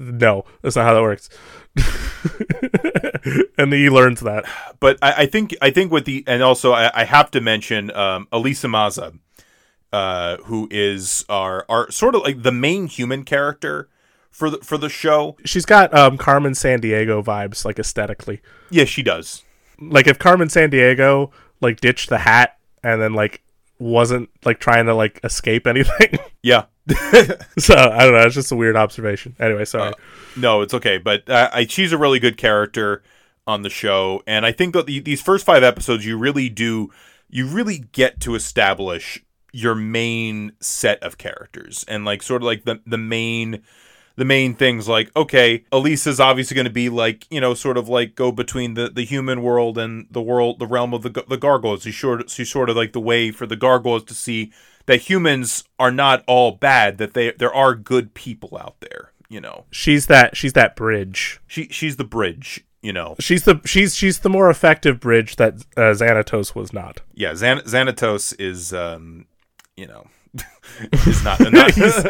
[SPEAKER 3] no, that's not how that works. and he learns that.
[SPEAKER 4] but I, I think I think with the and also I, I have to mention um, Elisa Maza, uh, who is our our sort of like the main human character for the for the show.
[SPEAKER 3] She's got um, Carmen Sandiego vibes, like aesthetically.
[SPEAKER 4] Yeah, she does.
[SPEAKER 3] Like if Carmen Sandiego like ditched the hat and then like wasn't like trying to like escape anything.
[SPEAKER 4] Yeah.
[SPEAKER 3] so I don't know. It's just a weird observation. Anyway, sorry.
[SPEAKER 4] Uh, no, it's okay. But uh, I, she's a really good character on the show, and I think that the, these first five episodes, you really do, you really get to establish your main set of characters and like sort of like the the main the main things like okay elisa's obviously going to be like you know sort of like go between the the human world and the world the realm of the the gargoyles. She's sort she's sort of like the way for the gargoyles to see that humans are not all bad that they there are good people out there you know?
[SPEAKER 3] She's that she's that bridge.
[SPEAKER 4] She she's the bridge you know?
[SPEAKER 3] She's the she's she's the more effective bridge that uh, xanatos was not.
[SPEAKER 4] Yeah Xan- xanatos is um you know is not, not
[SPEAKER 3] he's,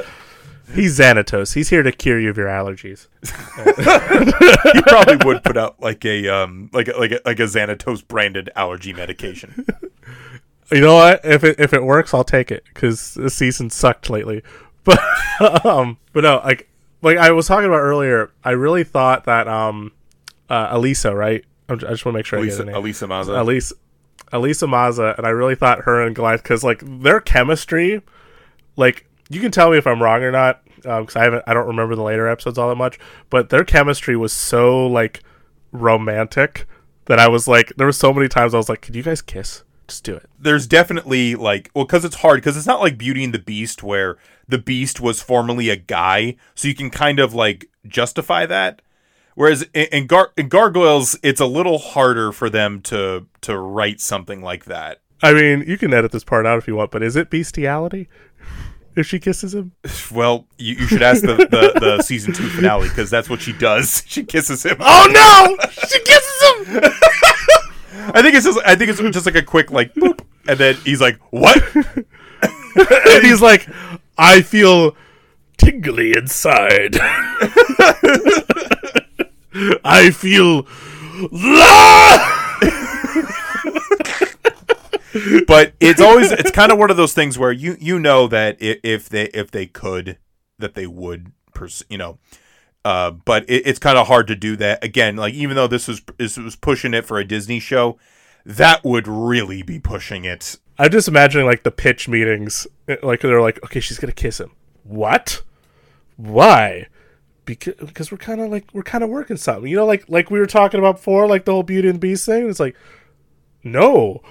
[SPEAKER 3] he's xanatos he's here to cure you of your allergies
[SPEAKER 4] he probably would put out like a um like a, like a, like a xanatos branded allergy medication
[SPEAKER 3] you know what? If it if it works, I'll take it because the season sucked lately. But um, but no, like like I was talking about earlier, I really thought that um, uh, Elisa, right? I just want to make sure
[SPEAKER 4] Elisa,
[SPEAKER 3] I get the name.
[SPEAKER 4] Elisa Maza.
[SPEAKER 3] Elisa, Elisa Maza, and I really thought her and Goliath because like their chemistry, like you can tell me if I'm wrong or not because um, I haven't I don't remember the later episodes all that much, but their chemistry was so like romantic that I was like there were so many times I was like, could you guys kiss? Just do it.
[SPEAKER 4] There's definitely like, well, because it's hard, because it's not like Beauty and the Beast, where the Beast was formerly a guy, so you can kind of like justify that. Whereas in, in, Gar- in Gargoyles, it's a little harder for them to to write something like that.
[SPEAKER 3] I mean, you can edit this part out if you want, but is it bestiality? If she kisses him?
[SPEAKER 4] Well, you, you should ask the, the, the season two finale because that's what she does. She kisses him.
[SPEAKER 3] Oh no! She kisses him.
[SPEAKER 4] I think it's just I think it's just like a quick like boop, and then he's like, "What?"
[SPEAKER 3] and he's like, "I feel tingly inside. I feel."
[SPEAKER 4] But it's always it's kind of one of those things where you you know that if they if they could that they would pers- you know uh, but it, it's kind of hard to do that again. Like even though this was this was pushing it for a Disney show, that would really be pushing it.
[SPEAKER 3] I'm just imagining like the pitch meetings, like they're like, okay, she's gonna kiss him. What? Why? Because because we're kind of like we're kind of working something, you know, like like we were talking about before, like the whole Beauty and the Beast thing. It's like, no,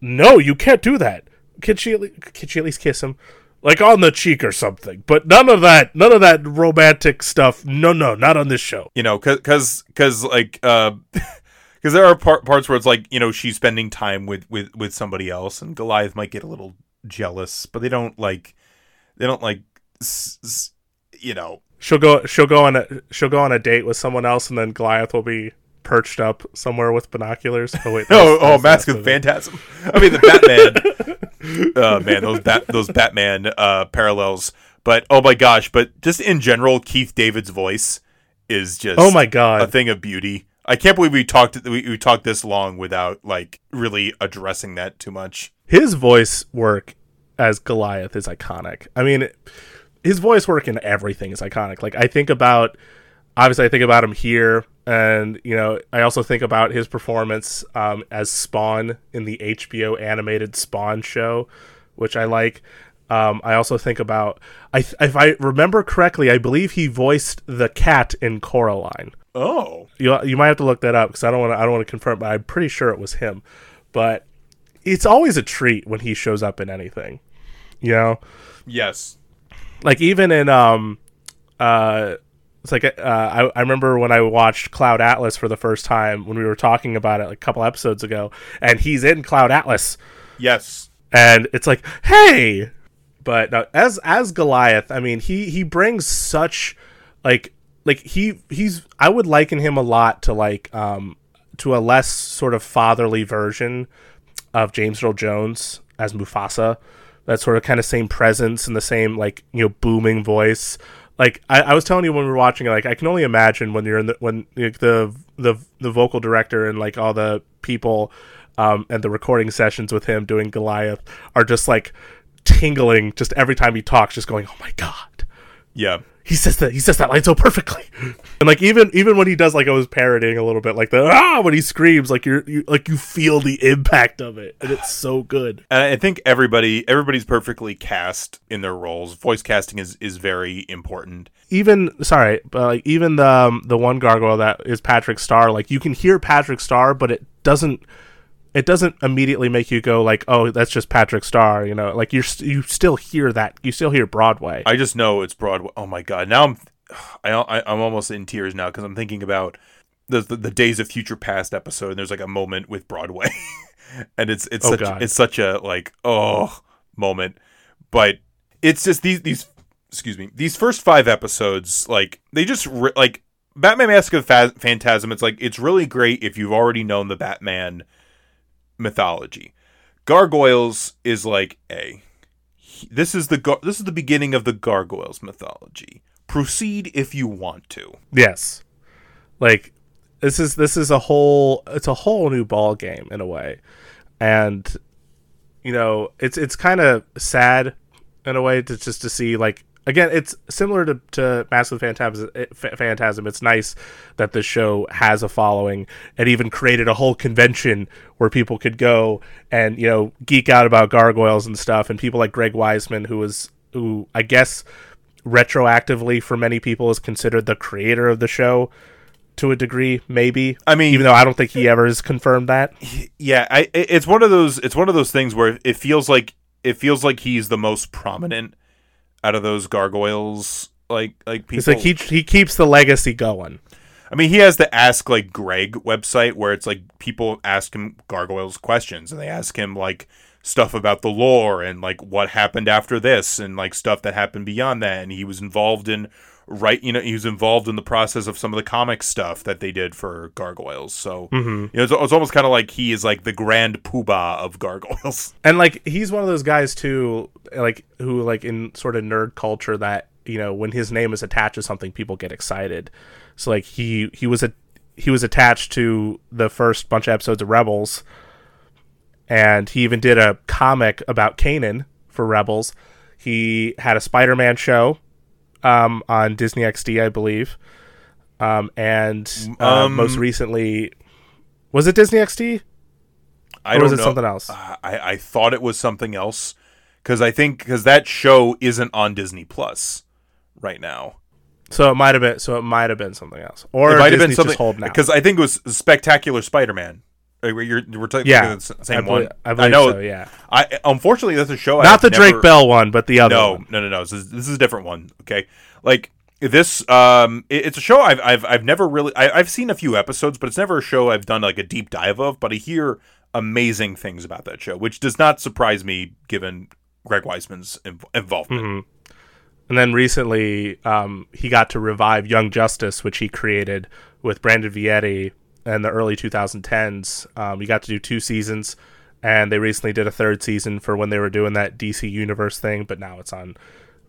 [SPEAKER 3] no, you can't do that. Can she? At least, can she at least kiss him? like on the cheek or something. But none of that, none of that romantic stuff. No, no, not on this show.
[SPEAKER 4] You know, because because like uh, because there are par- parts where it's like you know she's spending time with with with somebody else, and Goliath might get a little jealous, but they don't like they don't like s- s- you know.
[SPEAKER 3] She'll go. She'll go on a. She'll go on a date with someone else, and then Goliath will be perched up somewhere with binoculars. Oh wait,
[SPEAKER 4] oh, oh, Mask of Phantasm. I mean, the Batman. oh man, those bat those Batman uh, parallels. But oh my gosh, but just in general, Keith David's voice is just
[SPEAKER 3] oh my god
[SPEAKER 4] a thing of beauty. I can't believe we talked we, we talked this long without like really addressing that too much.
[SPEAKER 3] His voice work as Goliath is iconic. I mean, his voice work in everything is iconic. Like I think about obviously I think about him here and you know I also think about his performance um, as Spawn in the HBO animated Spawn show, which I like. Um, I also think about I th- if I remember correctly, I believe he voiced the cat in Coraline.
[SPEAKER 4] Oh,
[SPEAKER 3] you you might have to look that up because I don't want to I don't want to confirm, but I'm pretty sure it was him. But it's always a treat when he shows up in anything, you know.
[SPEAKER 4] Yes.
[SPEAKER 3] Like even in um, uh, it's like uh, I, I remember when I watched Cloud Atlas for the first time when we were talking about it like a couple episodes ago, and he's in Cloud Atlas.
[SPEAKER 4] Yes.
[SPEAKER 3] and it's like, hey, but no, as as Goliath, I mean, he he brings such like like he he's I would liken him a lot to like um to a less sort of fatherly version of James Earl Jones as Mufasa. That sort of kind of same presence and the same like you know booming voice. Like I, I was telling you when we were watching it, like I can only imagine when you're in the when like, the the the vocal director and like all the people um, and the recording sessions with him doing Goliath are just like tingling just every time he talks, just going, "Oh my god."
[SPEAKER 4] Yeah.
[SPEAKER 3] He says that he says that line so perfectly and like even even when he does like i was parodying a little bit like the ah when he screams like you're you, like you feel the impact of it and it's so good
[SPEAKER 4] And I think everybody everybody's perfectly cast in their roles. Voice casting is is very important.
[SPEAKER 3] even sorry but like even the um, the one gargoyle that is patrick star like you can hear patrick star but it doesn't it doesn't immediately make you go like oh that's just patrick star you know like you're st- you still hear that you still hear broadway
[SPEAKER 4] I just know it's Broadway. Oh my god! Now I'm I, I I'm almost in tears now because I'm thinking about the, the the Days of Future Past episode. And there's like a moment with Broadway, and it's it's
[SPEAKER 3] Oh,
[SPEAKER 4] such
[SPEAKER 3] God.
[SPEAKER 4] it's such a like oh moment, but it's just these these excuse me these first five episodes like they just re- like Batman Mask of Fa- Phantasm. It's like it's really great if you've already known the Batman mythology. Gargoyles is like a this is the this is the beginning of the gargoyles mythology. Proceed if you want to.
[SPEAKER 3] Yes. Like this is this is a whole it's a whole new ball game in a way. And you know, it's it's kind of sad in a way to just to see like again, it's similar to to Massive Phantasm eh, Phantasm. It's nice that the show has a following and even created a whole convention where people could go and, you know, geek out about gargoyles and stuff. And people like Greg Weisman who was who I guess retroactively for many people is considered the creator of the show to a degree maybe.
[SPEAKER 4] I mean,
[SPEAKER 3] even though i don't think he ever has confirmed that.
[SPEAKER 4] yeah, I it's one of those it's one of those things where it feels like it feels like he's the most prominent out of those gargoyles like like people.
[SPEAKER 3] it's like he, he keeps the legacy going
[SPEAKER 4] I mean, he has the Ask Like Greg website where it's like people ask him gargoyles questions and they ask him like stuff about the lore and like what happened after this and like stuff that happened beyond that. And he was involved in right, you know, he was involved in the process of some of the comic stuff that they did for gargoyles. So mm-hmm. you know, it's, it's almost kind of like he is like the grand poobah of gargoyles.
[SPEAKER 3] and like he's one of those guys too like who like in sort of nerd culture that you know when his name is attached to something people get excited. So like he he was a he was attached to the first bunch of episodes of rebels. And he even did a comic about Kanan for rebels. He had a spider-man show um on disney xd i believe um and uh,
[SPEAKER 4] Um,
[SPEAKER 3] most recently was it disney xd
[SPEAKER 4] I
[SPEAKER 3] or was
[SPEAKER 4] don't
[SPEAKER 3] it
[SPEAKER 4] know.
[SPEAKER 3] something else
[SPEAKER 4] Uh, I, I thought it was something else because I think because that show isn't on Disney Plus right now.
[SPEAKER 3] So it might have been. So it might have been something else, or
[SPEAKER 4] it might have been something
[SPEAKER 3] holding
[SPEAKER 4] because I think it was Spectacular Spider-Man. We're, you're, we're talking
[SPEAKER 3] Yeah,
[SPEAKER 4] the s-
[SPEAKER 3] I
[SPEAKER 4] same
[SPEAKER 3] believe,
[SPEAKER 4] one.
[SPEAKER 3] I believe
[SPEAKER 4] know.
[SPEAKER 3] so. Yeah,
[SPEAKER 4] I unfortunately that's a show.
[SPEAKER 3] not the Drake Bell one, but the other
[SPEAKER 4] No,
[SPEAKER 3] one.
[SPEAKER 4] no, no, no. This is, this is a different one. Okay, like this. Um, it- it's a show I've I've I've never really. I, I've seen a few episodes, but it's never a show I've done like a deep dive of. But I hear amazing things about that show, which does not surprise me given Greg Weisman's inv- involvement.
[SPEAKER 3] Mm-hmm. And then recently, um, he got to revive Young Justice, which he created with Brandon Vietti in the early 2010s. Um, he got to do two seasons, and they recently did a third season for when they were doing that DC Universe thing, but now it's on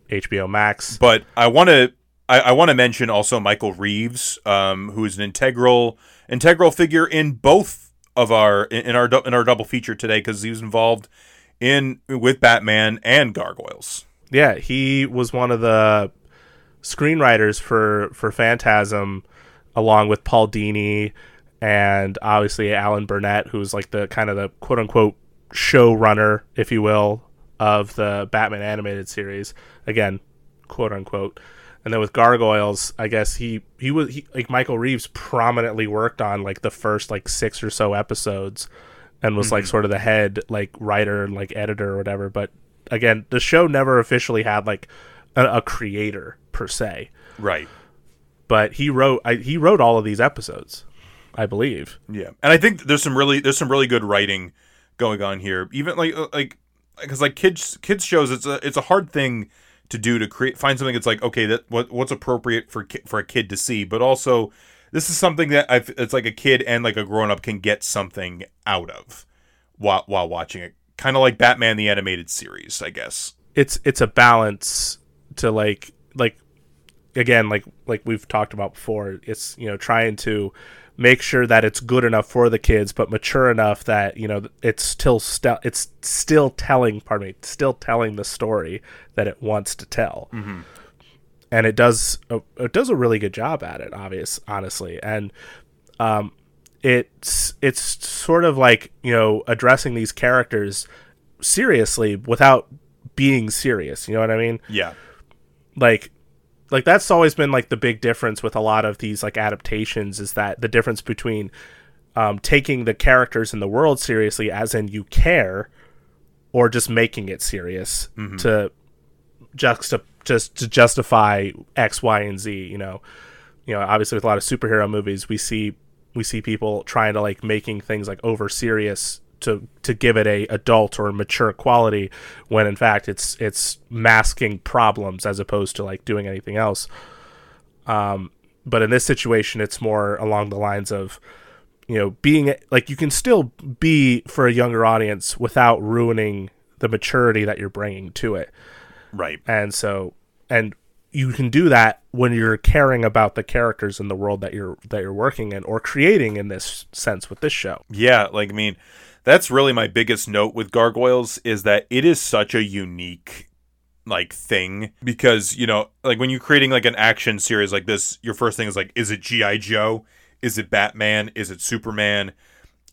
[SPEAKER 3] HBO Max.
[SPEAKER 4] But I want to I, I want to mention also Michael Reaves, um, who is an integral integral figure in both of our in, in our in our double feature today because he was involved in with Batman and Gargoyles.
[SPEAKER 3] Yeah, he was one of the screenwriters for for Phantasm, along with Paul Dini and obviously Alan Burnett, who's like the kind of the quote unquote showrunner, if you will, of the Batman animated series. Again, quote unquote. And then with Gargoyles, I guess he he was he, like Michael Reaves prominently worked on like the first like six or so episodes, and was like mm-hmm. sort of the head like writer and like editor or whatever. But again, the show never officially had like a, a creator per se.
[SPEAKER 4] Right.
[SPEAKER 3] But he wrote I, he wrote all of these episodes, I believe.
[SPEAKER 4] Yeah, and I think there's some really there's some really good writing going on here. Even like uh, like because like kids kids shows it's a it's a hard thing to do to create find something that's like okay that what what's appropriate for ki- for a kid to see, but also this is something that I've, it's like a kid and like a grown up can get something out of while while watching it. Kind of like Batman the animated series, I guess.
[SPEAKER 3] it's it's a balance to like like again like like we've talked about before it's you know trying to make sure that it's good enough for the kids but mature enough that you know it's still st- it's still telling pardon me still telling the story that it wants to tell. And it does a, it does a really good job at it obvious honestly. And um it's it's sort of like you know addressing these characters seriously without being serious you know what i mean?
[SPEAKER 4] Yeah,
[SPEAKER 3] like like that's always been like the big difference with a lot of these like adaptations is that the difference between um, taking the characters in the world seriously as in you care or just making it serious to just to just to justify x y and z you know? You know obviously with a lot of superhero movies we see we see people trying to like making things like over serious to to give it a adult or mature quality when in fact it's it's masking problems as opposed to like doing anything else. Um but in this situation it's more along the lines of you know being like you can still be for a younger audience without ruining the maturity that you're bringing to it.
[SPEAKER 4] Right.
[SPEAKER 3] and so and you can do that when you're caring about the characters in the world that you're that you're working in or creating in this sense with this show.
[SPEAKER 4] Yeah, like I mean, that's really my biggest note with Gargoyles is that it is such a unique like thing because you know like when you're creating like an action series like this your first thing is like is it gi joe? Is it batman? Is it superman?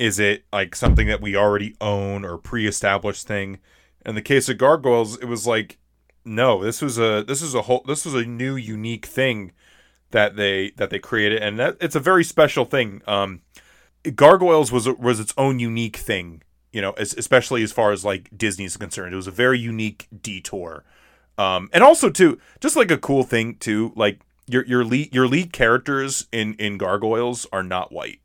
[SPEAKER 4] Is it like something that we already own or pre-established thing? In the case of gargoyles it was like no this was a this is a whole this was a new unique thing that they that they created. And that it's a very special thing. Um Gargoyles was was its own unique thing, you know, as, especially as far as like Disney's concerned. It was a very unique detour, um, and also too, just like a cool thing too, like your your lead your lead characters in in Gargoyles are not white.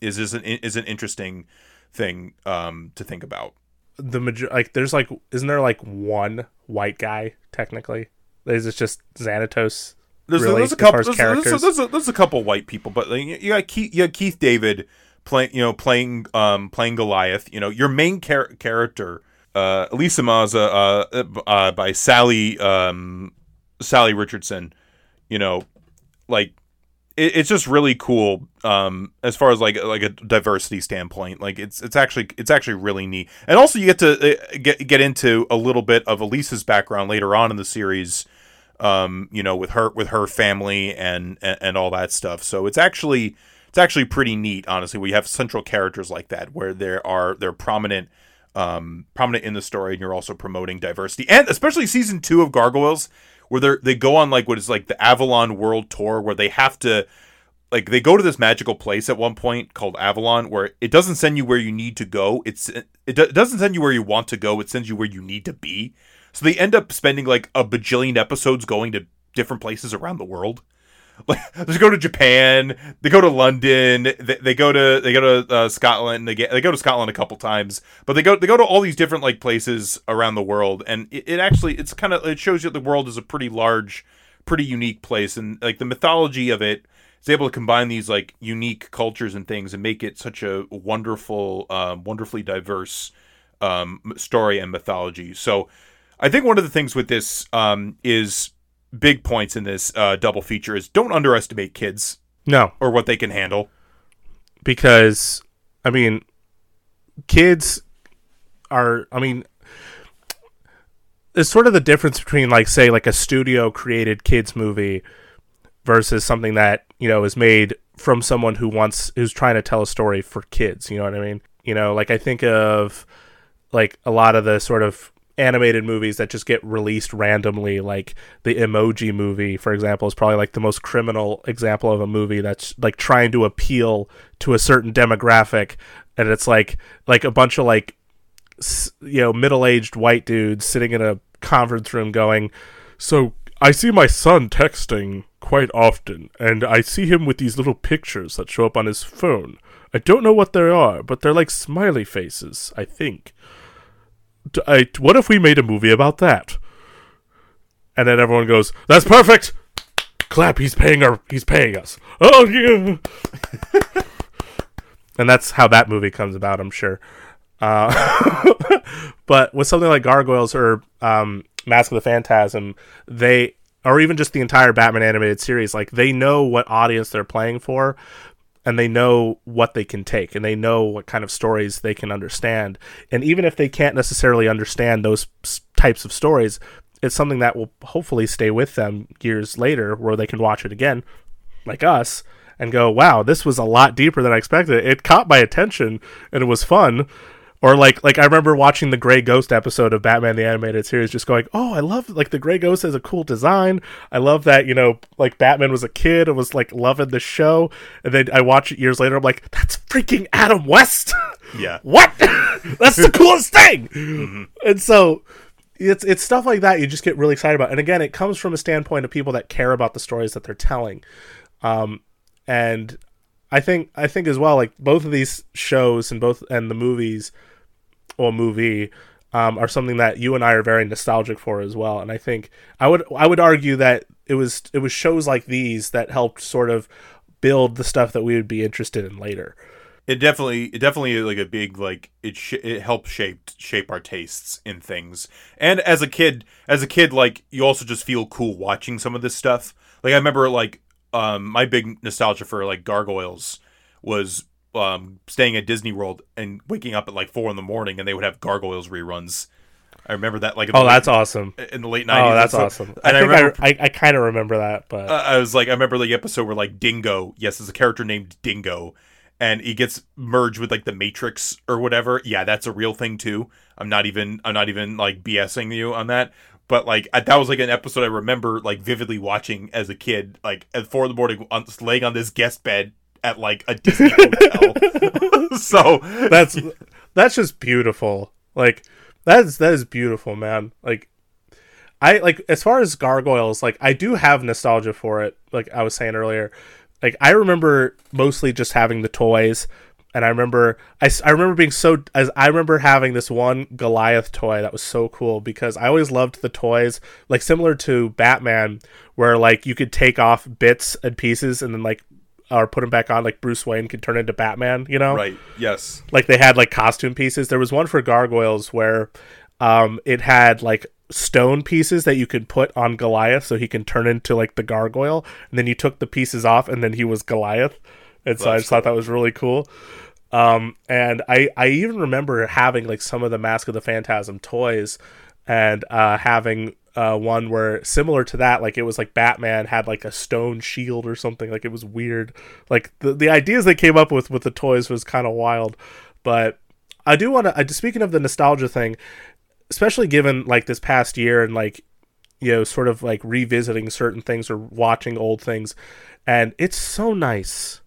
[SPEAKER 4] Is is an is an interesting thing um, to think about.
[SPEAKER 3] the major like there's like isn't there like one white guy technically is it just xanatos
[SPEAKER 4] There's,
[SPEAKER 3] really,
[SPEAKER 4] there's a couple. There's, there's,
[SPEAKER 3] characters?
[SPEAKER 4] there's, a, there's a couple white people, but like, you got Keith, you got Keith David playing, you know, playing um playing Goliath. You know, your main char- character, uh, Elisa Maza, uh, uh, by Salli um Salli Richardson. You know, like it, it's just really cool um as far as like like a diversity standpoint like it's it's actually it's actually really neat and also you get to uh, get get into a little bit of elisa's background later on in the series um you know with her with her family and and, and all that stuff so it's actually it's actually pretty neat honestly we have central characters like that where there are they're prominent um prominent in the story and you're also promoting diversity and especially season two of gargoyles where they they go on like what is like the avalon world tour where they have to like they go to this magical place at one point called Avalon where it doesn't send you where you need to go. It's it, it doesn't send you where you want to go. It sends you where you need to be. So they end up spending like a bajillion episodes going to different places around the world. Like they go to Japan, they go to London, they, they go to they go to uh, Scotland. They get they go to Scotland a couple times, but they go they go to all these different like places around the world, and it, it actually it's kind of it shows you that the world is a pretty large, pretty unique place, and like the mythology of it is able to combine these like unique cultures and things and make it such a wonderful, um, wonderfully diverse um, story and mythology. So I think one of the things with this um, is big points in this uh, double feature is don't underestimate kids
[SPEAKER 3] no
[SPEAKER 4] or what they can handle.
[SPEAKER 3] because i mean kids are i mean it's sort of the difference between like say like a studio created kids movie versus something that you know is made from someone who wants who's trying to tell a story for kids you know what i mean you know like i think of like a lot of the sort of animated movies that just get released randomly like the emoji movie for example is probably like the most criminal example of a movie that's like trying to appeal to a certain demographic. And it's like like a bunch of like you know middle-aged white dudes sitting in a conference room going so i see my son texting quite often and i see him with these little pictures that show up on his phone. I don't know what they are but they're like smiley faces i think I, what if we made a movie about that? And then everyone goes, "That's perfect." Clap. He's paying our. He's paying us. Oh yeah. and that's how that movie comes about. I'm sure. Uh, but with something like Gargoyles or um, Mask of the Phantasm, they or even just the entire Batman animated series, like they know what audience they're playing for, and they know what they can take, and they know what kind of stories they can understand. And even if they can't necessarily understand those types of stories, it's something that will hopefully stay with them years later, where they can watch it again, like us, and go, "Wow, this was a lot deeper than I expected. It caught my attention, and it was fun." Or like like I remember watching the Gray Ghost episode of Batman the Animated Series, just going, "Oh, I love like the Gray Ghost has a cool design. I love that you know like Batman was a kid and was like loving the show." And then I watch it years later, I'm like, "That's freaking Adam West."
[SPEAKER 4] Yeah.
[SPEAKER 3] what? That's the coolest thing. And so it's it's stuff like that you just get really excited about. And again, it comes from a standpoint of people that care about the stories that they're telling. Um, and I think I think as well, like both of these shows and both and the movies or movie um, are something that you and I are very nostalgic for as well. And I think I would I would argue that it was it was shows like these that helped sort of build the stuff that we would be interested in later.
[SPEAKER 4] It definitely, it definitely is like a big like it. Sh- it helped shape shape our tastes in things. And as a kid, as a kid, like you also just feel cool watching some of this stuff. Like I remember, like um, my big nostalgia for like gargoyles was um staying at Disney World and waking up at like four in the morning, and they would have gargoyles reruns. I remember that like
[SPEAKER 3] Oh,
[SPEAKER 4] late-
[SPEAKER 3] that's awesome.
[SPEAKER 4] in the late nineties.
[SPEAKER 3] Oh, that's awesome. I
[SPEAKER 4] And I
[SPEAKER 3] think
[SPEAKER 4] remember
[SPEAKER 3] I, I, I kind of remember that, but
[SPEAKER 4] uh, I was like, I remember the episode where like Dingo, yes, there's a character named Dingo, and he gets merged with like the Matrix or whatever. Yeah, that's a real thing too. I'm not even, I'm not even like BSing you on that. But like I- that was like an episode I remember like vividly watching as a kid, like at four in the morning, on, laying on this guest bed at like a Disney hotel. so
[SPEAKER 3] that's that's just beautiful. Like that is that is beautiful, man. Like I like as far as gargoyles, like I do have nostalgia for it. Like I was saying earlier, like I remember mostly just having the toys, and I remember I, I remember being so as I remember having this one Goliath toy that was so cool because I always loved the toys, like similar to Batman, where like you could take off bits and pieces and then like or put them back on, like Bruce Wayne could turn into Batman, you know?
[SPEAKER 4] right, yes,
[SPEAKER 3] like they had like costume pieces. There was one for gargoyles where um it had like stone pieces that you could put on Goliath so he can turn into like the gargoyle and then you took the pieces off and then he was Goliath. And so I
[SPEAKER 4] That's
[SPEAKER 3] just thought that was really cool. Um and I I even remember having like some of the Mask of the Phantasm toys and uh having uh, one where similar to that, like it was like Batman had like a stone shield or something. Like it was weird. Like the the ideas they came up with with the toys was kind of wild. But I do want to. Speaking of the nostalgia thing, especially given like this past year and like you know sort of like revisiting certain things or watching old things, and it's so nice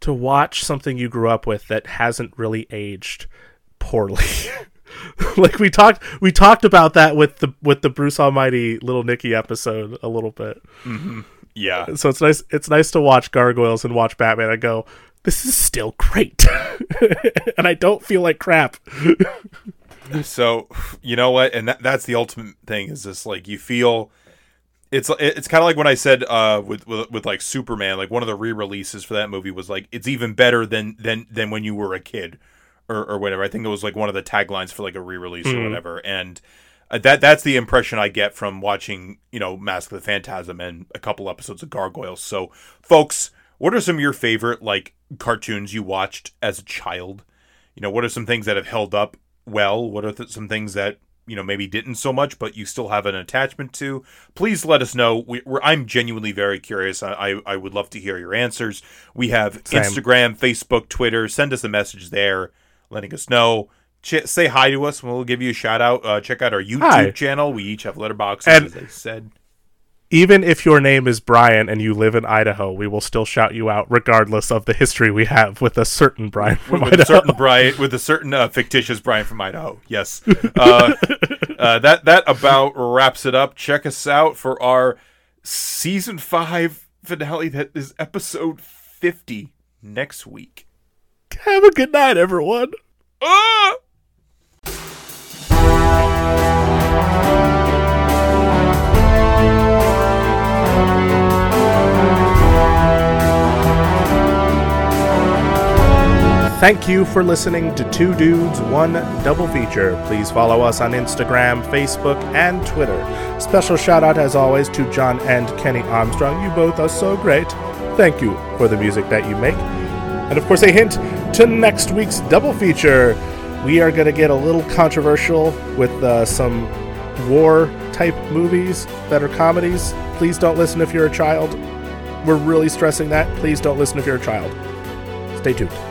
[SPEAKER 3] to watch something you grew up with that hasn't really aged poorly. like we talked we talked about that with the with the Bruce Almighty Little Nicky episode a little bit. Mm-hmm.
[SPEAKER 4] yeah.
[SPEAKER 3] So it's nice it's nice to watch Gargoyles and watch Batman and go, this is still great. and I don't feel like crap.
[SPEAKER 4] So you know what, and that, that's the ultimate thing is this like you feel. It's it's kind of like when I said uh with, with with like Superman, like one of the re-releases for that movie was like it's even better than than than when you were a kid, or or whatever. I think it was like one of the taglines for like a re-release or whatever, and. Uh, that that's the impression I get from watching, you know, Mask of the Phantasm and a couple episodes of Gargoyles. So, folks, what are some of your favorite like cartoons you watched as a child? You know, what are some things that have held up well? What are th- some things that you know maybe didn't so much, but you still have an attachment to? Please let us know. We, we're, I'm genuinely very curious. I, I I would love to hear your answers. We have
[SPEAKER 3] Same.
[SPEAKER 4] Instagram, Facebook, Twitter. Send us a message there, letting us know. Ch- say hi to us, and we'll give you a shout out. Uh, check out our YouTube
[SPEAKER 3] Hi.
[SPEAKER 4] channel. We each have Letterboxds,
[SPEAKER 3] And-
[SPEAKER 4] as I said.
[SPEAKER 3] Even if your name is Brian and you live in Idaho, we will still shout you out regardless of the history we have with a certain Brian from
[SPEAKER 4] with a
[SPEAKER 3] Idaho.
[SPEAKER 4] certain Brian, with a certain uh, fictitious Brian from Idaho. Yes, uh, uh, that that about wraps it up. Check us out for our season five finale. That is episode fifty next week.
[SPEAKER 3] Have a good night, everyone.
[SPEAKER 4] Ah!
[SPEAKER 3] Thank you for listening to Two Dudes, One Double Feature. Please follow us on Instagram, Facebook, and Twitter. Special shout out, as always, to John and Kenny Armstrong. You both are so great. Thank you for the music that you make. And of course, a hint to next week's double feature. We are going to get a little controversial with uh, some war type movies that are comedies. Please don't listen if you're a child. We're really stressing that. Please don't listen if you're a child. Stay tuned.